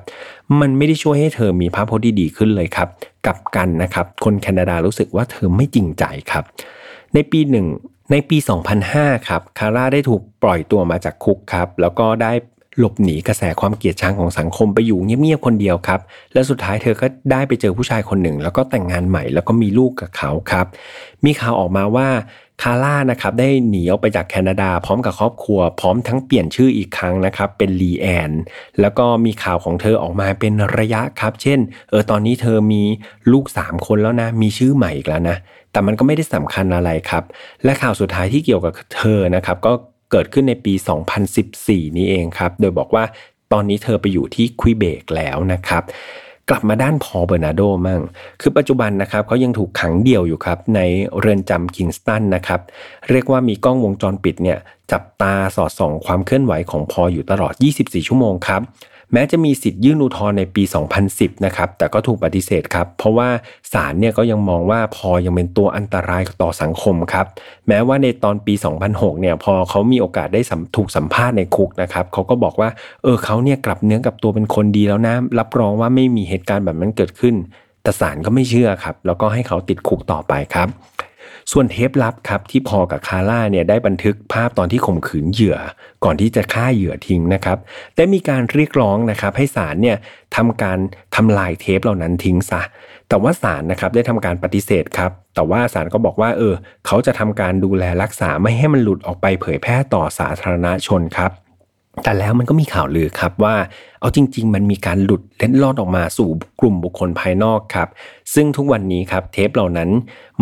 มันไม่ได้ช่วยให้เธอมีภาพพจน์ที่ดีขึ้นเลยครับกับกันนะครับคนแคนาดารู้สึกว่าเธอไม่จริงใจครับ ในปีหนึ่งในปี 2005 ครับ คาร่าได้ถูกปล่อยตัวมาจากคุกครับ แล้วก็ได้หลบหนีกระแสความเกลียดชังของสังคมไปอยู่เงียบๆคนเดียวครับ และสุดท้ายเธอก็ได้ไปเจอผู้ชายคนหนึ่ง แล้วก็แต่งงานใหม่ แล้วก็มีลูกกับเขาครับ มีข่าวออกมาว่า คาร่านะครับได้หนีออกไปจากแคนาดา พร้อมกับครอบครัว พร้อมทั้งเปลี่ยนชื่ออีกครั้งนะครับ เป็นลีแอนแล้วก็มีข่าวของเธอออกมาเป็นระยะครับ เช่น เออตอนนี้เธอมีลูก 3 คนแล้วนะ มีชื่อใหม่อีกแล้วนะ แต่มันก็ไม่ได้สำคัญอะไรครับ และข่าวสุดท้ายที่เกี่ยวกับเธอนะครับ ก็เกิดขึ้นในปี 2014 นี้เองครับ โดยบอกว่าตอนนี้เธอไปอยู่ที่ควิเบกแล้วนะครับ กลับมาด้านพอเบอร์นาโดมั่ง คือปัจจุบันนะครับเขายังถูกขังเดี่ยวอยู่ครับในเรือนจำคิงสตันนะครับ เรียกว่ามีกล้องวงจรปิดเนี่ยจับตาสอดส่องความเคลื่อนไหวของพออยู่ตลอด 24 ชั่วโมงครับ แม้จะมีสิทธิ์ยื่นอุทธรณ์ในปี 2010 นะครับ แต่ก็ถูกปฏิเสธครับ เพราะว่าศาลเนี่ยก็ยังมองว่าพอยังเป็นตัวอันตรายต่อสังคมครับ แม้ว่าในตอนปี 2006 เนี่ยพอเขามีโอกาสได้ถูกสัมภาษณ์ในคุกนะครับเขาก็บอกว่า เออเขาเนี่ยกลับเนื้อกลับตัวเป็นคนดีแล้วนะ รับรองว่าไม่มีเหตุการณ์แบบนั้นเกิดขึ้นแต่ศาลก็ไม่เชื่อครับ แล้วก็ให้เขาติดคุกต่อไปครับ ส่วนเทปลับครับที่พอกับคาร่าเนี่ยได้บันทึกภาพตอนที่ข่มขืนเหยื่อ ก่อนที่จะฆ่าเหยื่อทิ้งนะครับได้มีการเรียกร้องนะครับให้ศาลเนี่ยทำการทำลายเทปเหล่านั้นทิ้งซะแต่ว่าศาลนะครับได้ทำการปฏิเสธครับ แต่ว่าศาลก็บอกว่าเออเขาจะทำการดูแลรักษาไม่ให้มันหลุดออกไปเผยแพร่ต่อสาธารณชนครับ แต่แล้วมันก็มีข่าวลือครับว่า เอาจริง ๆ มันมีการหลุดเล็ดลอดออกมาสู่กลุ่มบุคคลภายนอกครับ ซึ่งทุกวันนี้ครับเทปเหล่านั้น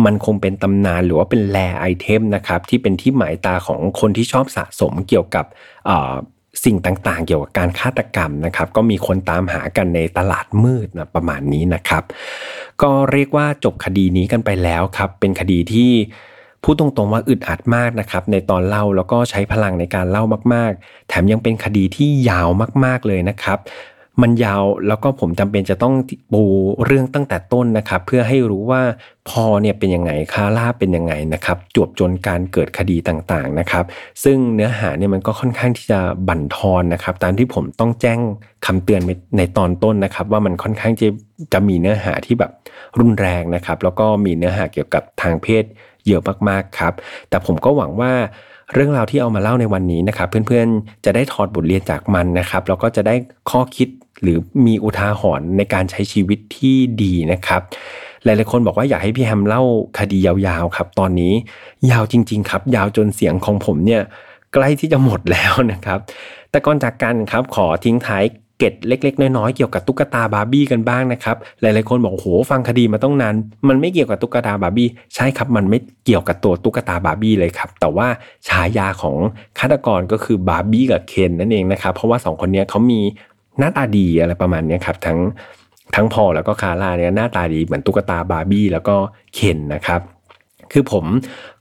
มันคงเป็นตำนานหรือว่าเป็นแลไอเทมนะครับที่เป็นที่หมายตาของคนที่ชอบสะสมเกี่ยวกับสิ่งต่างๆ เกี่ยวกับการฆาตกรรมนะครับ ก็มีคนตามหากันในตลาดมืดนะประมาณนี้นะครับ ก็เรียกว่าจบคดีนี้กันไปแล้วครับ เป็นคดีที่ พูดตรงๆว่าอึดอัดมากนะครับในตอนเล่าแล้วก็ใช้พลังในการเล่ามากๆ แถมยังเป็นคดีที่ยาวมากๆเลยนะครับ มันยาวแล้วก็ผมจำเป็นจะต้องปูเรื่องตั้งแต่ต้นนะครับ เพื่อให้รู้ว่าพอเนี่ยเป็นยังไงคาร่าเป็นยังไงนะครับ จวบจนการเกิดคดีต่างๆนะครับ ซึ่งเนื้อหาเนี่ยมันก็ค่อนข้างที่จะบั่นทอนนะครับ ตามที่ผมต้องแจ้งคำเตือนในตอนต้นนะครับ ว่ามันค่อนข้างจะจะมีเนื้อหาที่แบบรุนแรงนะครับ แล้วก็มีเนื้อหาเกี่ยวกับทางเพศ เยอะมากๆครับ แต่ผมก็หวังว่าเรื่องราวที่เอามาเล่าในวันนี้นะครับ เพื่อนๆจะได้ถอดบทเรียนจากมันนะครับแล้วก็จะได้ข้อคิดหรือมีอุทาหรณ์ในการใช้ชีวิตที่ดีนะครับ หลายๆคนบอกว่าอยากให้พี่แฮมเล่าคดียาวๆครับ ตอนนี้ยาวจริง ๆ ครับ ยาวจนเสียงของผมเนี่ยใกล้ที่จะหมดแล้วนะครับ แต่ก่อนจากกันครับขอทิ้งท้าย เกร็ดเล็ก ๆ น้อยๆเกี่ยวกับตุ๊กตาบาร์บี้กันบ้างนะครับ หลายๆคนบอกโอ้โหฟังคดีมาตั้งนานมันไม่เกี่ยวกับตุ๊กตาบาร์บี้ใช่ครับมันไม่เกี่ยวกับตัวตุ๊กตาบาร์บี้เลยครับ แต่ว่าฉายาของฆาตกรก็คือบาร์บี้กับเคนนั่นเองนะครับ เพราะว่า 2 คนนี้เขามีหน้าตาดีอะไรประมาณนี้ครับทั้งทั้งพอลแล้วก็คาร่าเนี่ยหน้าตาดีเหมือนตุ๊กตาบาร์บี้แล้วก็เคนนะครับ คือผม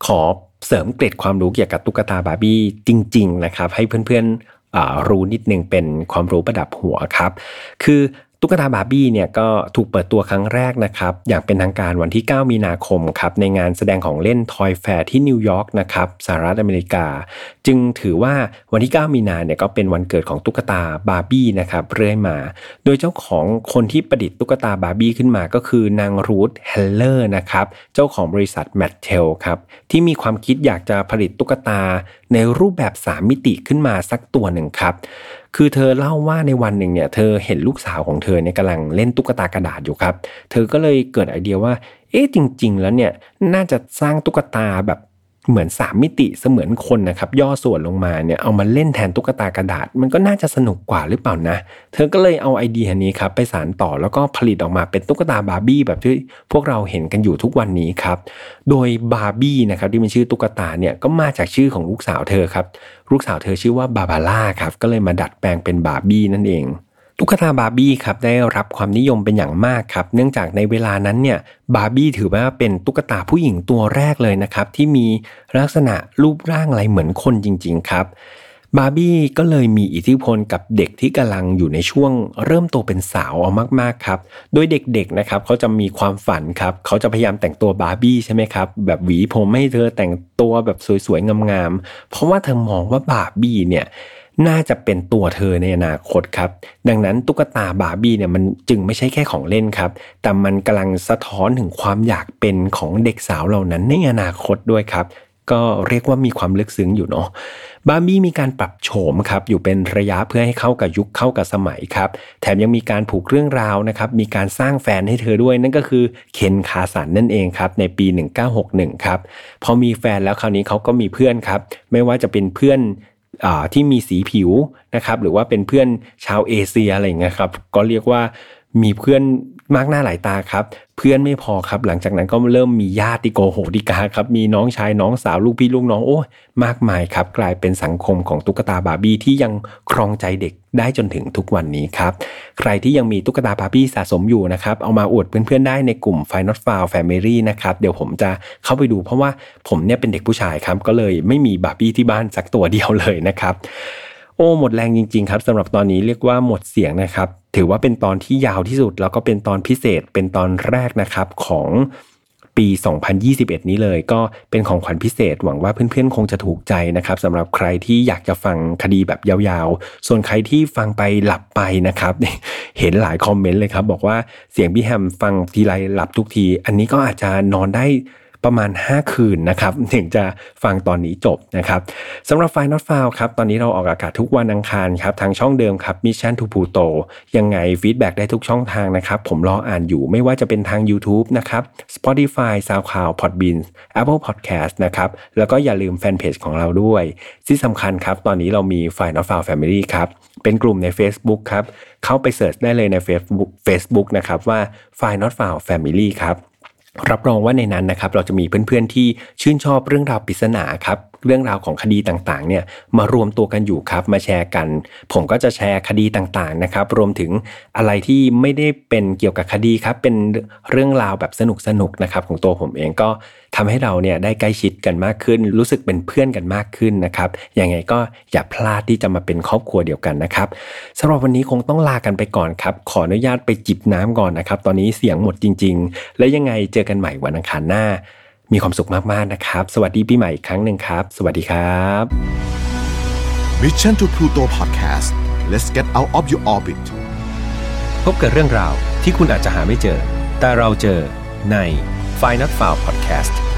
ขอเสริมเกร็ดความรู้เกี่ยวกับตุ๊กตาบาร์บี้จริง ๆ นะครับ ให้เพื่อน รู้นิดนึงเป็นความรู้ประดับหัวครับ คือ ตุ๊กตาบาร์บี้เนี่ยก็ถูกเปิดตัวครั้งแรกนะครับอย่างเป็นทางการวันที่ 9 มีนาคมครับในงานแสดงของเล่น Toy Fair ที่นิวยอร์กนะครับสหรัฐอเมริกา จึงถือว่าวันที่ 9 มีนาเนี่ยก็เป็นวันเกิดของตุ๊กตาบาร์บี้นะครับเรื่อยมา โดยเจ้าของคนที่ประดิษฐ์ตุ๊กตาบาร์บี้ขึ้นมาก็คือนางรูธแฮนด์เลอร์นะครับเจ้าของบริษัทแมทเทลครับที่มีความคิดอยากจะผลิตตุ๊กตาในรูปแบบ 3 มิติขึ้นมาสักตัวหนึ่งครับ คือเธอเล่าว่าในวันหนึ่งเนี่ยเธอเห็นลูกสาวของเธอเนี่ยกำลังเล่นตุ๊กตากระดาษอยู่ครับ เธอก็เลยเกิดไอเดียว่า เอ๊ะจริง ๆ แล้วเนี่ยน่าจะสร้างตุ๊กตาแบบ เหมือนสามมิติเสมือนคนนะครับ ย่อส่วนลงมาเนี่ยเอามาเล่นแทนตุ๊กตากระดาษ มันก็น่าจะสนุกกว่าหรือเปล่านะ เธอก็เลยเอาไอเดียนี้ครับไปสานต่อแล้วก็ผลิตออกมาเป็นตุ๊กตาบาร์บี้แบบที่พวกเราเห็นกันอยู่ทุกวันนี้ครับ โดยบาร์บี้นะครับที่เป็นชื่อตุ๊กตาเนี่ยก็มาจากชื่อของลูกสาวเธอครับลูกสาวเธอชื่อว่าบาบาร่าครับก็เลยมาดัดแปลงเป็นบาร์บี้นั่นเอง ตุ๊กตาบาร์บี้ครับได้รับความนิยมเป็นอย่างมากครับ เนื่องจากในเวลานั้นเนี่ยบาร์บี้ถือว่าเป็นตุ๊กตาผู้หญิงตัวแรกเลยนะครับ ที่มีลักษณะรูปร่างอะไรเหมือนคนจริง ๆ ครับบาร์บี้ก็เลยมีอิทธิพลกับเด็กที่กำลังอยู่ในช่วงเริ่มโตเป็นสาวเอามากๆครับ โดยเด็กๆนะครับเขาจะมีความฝันครับ เขาจะพยายามแต่งตัวบาร์บี้ใช่ไหมครับ แบบหวีผมให้เธอแต่งตัวแบบสวยๆงามๆเพราะว่าเธอมองว่าบาร์บี้เนี่ย น่าจะเป็นตัวเธอในอนาคตครับ ดังนั้นตุ๊กตาบาร์บี้เนี่ยมันจึงไม่ใช่แค่ของเล่นครับ แต่มันกำลังสะท้อนถึงความอยากเป็นของเด็กสาวเหล่านั้นในอนาคตด้วยครับก็เรียกว่ามีความลึกซึ้งอยู่เนาะบาร์บี้มีการปรับโฉมครับอยู่เป็นระยะเพื่อให้เข้ากับยุคเข้ากับสมัยครับ แถมยังมีการผูกเรื่องราวนะครับ มีการสร้างแฟนให้เธอด้วยนั่นก็คือเคนคาสันนั่นเองครับ ในปี 1961 ครับ พอมีแฟนแล้วคราวนี้เขาก็มีเพื่อนครับ ไม่ว่าจะเป็นเพื่อน ที่มีสีผิวนะครับ หรือว่าเป็นเพื่อนชาวเอเชียอะไรเงี้ยครับ ก็เรียกว่ามีเพื่อน มากหน้าหลายตาครับ เพื่อนไม่พอครับ หลังจากนั้นก็เริ่มมีญาติโกโหติกาครับ มีน้องชายน้องสาวลูกพี่ลูกน้องโอ้มากมายครับ กลายเป็นสังคมของตุ๊กตาบาร์บี้ที่ยังครองใจเด็กได้จนถึงทุกวันนี้ครับ ใครที่ยังมีตุ๊กตาบาร์บี้สะสมอยู่นะครับ เอามาอวดเพื่อนๆได้ในกลุ่ม f i n a l f i l e Family นะครับ เดี๋ยวผมจะเข้าไปดูเพราะว่าผมเนี่ยเป็นเด็กผู้ชายครับ ก็เลยไม่มีบาร์บี้ที่บ้านสักตัวเดียวเลยนะครับ ออ้หมดแรงจริง ๆ ครับสำหรับตอนนี้เรียกว่าหมดเสียงนะครับ ถือว่าเป็นตอนที่ยาวที่สุด แล้วก็เป็นตอนพิเศษเป็นตอนแรกนะครับของปี 2021 นี้เลยก็เป็นของขวัญพิเศษ หวังว่าเพื่อนๆ คงจะถูกใจนะครับสำหรับใครที่อยากจะฟังคดีแบบยาวๆ ส่วนใครที่ฟังไปหลับไปนะครับ เห็นหลายคอมเมนต์เลยครับ บอกว่าเสียงพี่แฮมฟังทีไรหลับทุกที อันนี้ก็อาจจะนอนได้ ประมาณ 5 คืนนะครับถึงจะฟังตอนนี้จบนะครับสำหรับไฟล์ not f i l ครับตอนนี้เราออกอากาศทุกวันอังคารครับทางช่องเดิมครับ Mission to Pluto ยังไง feedback ได้ทุกช่องทางนะครับ ผมรออ่านอยู่ไม่ว่าจะเป็นทาง YouTube นะครับ Spotify SoundCloud Podbean Apple Podcast นะครับแล้วก็อย่าลืมแฟนเพจของเราด้วย ที่สำคัญครับ ตอนนี้เรามีไฟล์ not f i l Family ครับเป็นกลุ่มใน Facebook ครับ เข้าไปเสิร์ชได้เลยใน Facebook Facebook นะครับว่าไฟล์ not f i l Family ครับ รับรองว่าในนั้นนะครับเราจะมีเพื่อนๆที่ชื่นชอบเรื่องราวปริศนาครับเรื่องราวของคดีต่างๆเนี่ยมารวมตัวกันอยู่ครับมาแชร์กัน ผมก็จะแชร์คดีต่างๆนะครับรวมถึงอะไรที่ไม่ได้เป็นเกี่ยวกับคดีครับเป็นเรื่องราวแบบสนุกๆนะครับของตัวผมเองก็ ทำให้เราเนี่ยได้ใกล้ชิดกันมากขึ้น รู้สึกเป็นเพื่อนกันมากขึ้นนะครับยังไงก็อย่าพลาดที่จะมาเป็นครอบครัวเดียวกันนะครับสำหรับวันนี้คงต้องลากันไปก่อนครับขออนุญาตไปจิบน้ำก่อนนะครับ ตอนนี้เสียงหมดจริง ๆ และยังไงเจอกันใหม่วันอังคารหน้า มีความสุขมากๆนะครับ สวัสดีปีใหม่อีกครั้งหนึ่งครับ สวัสดีครับ Mission to Pluto Podcast let's get out of your orbit พบกับเรื่องราวที่คุณอาจจะหาไม่เจอ แต่เราเจอใน f i n a l f i l e Podcast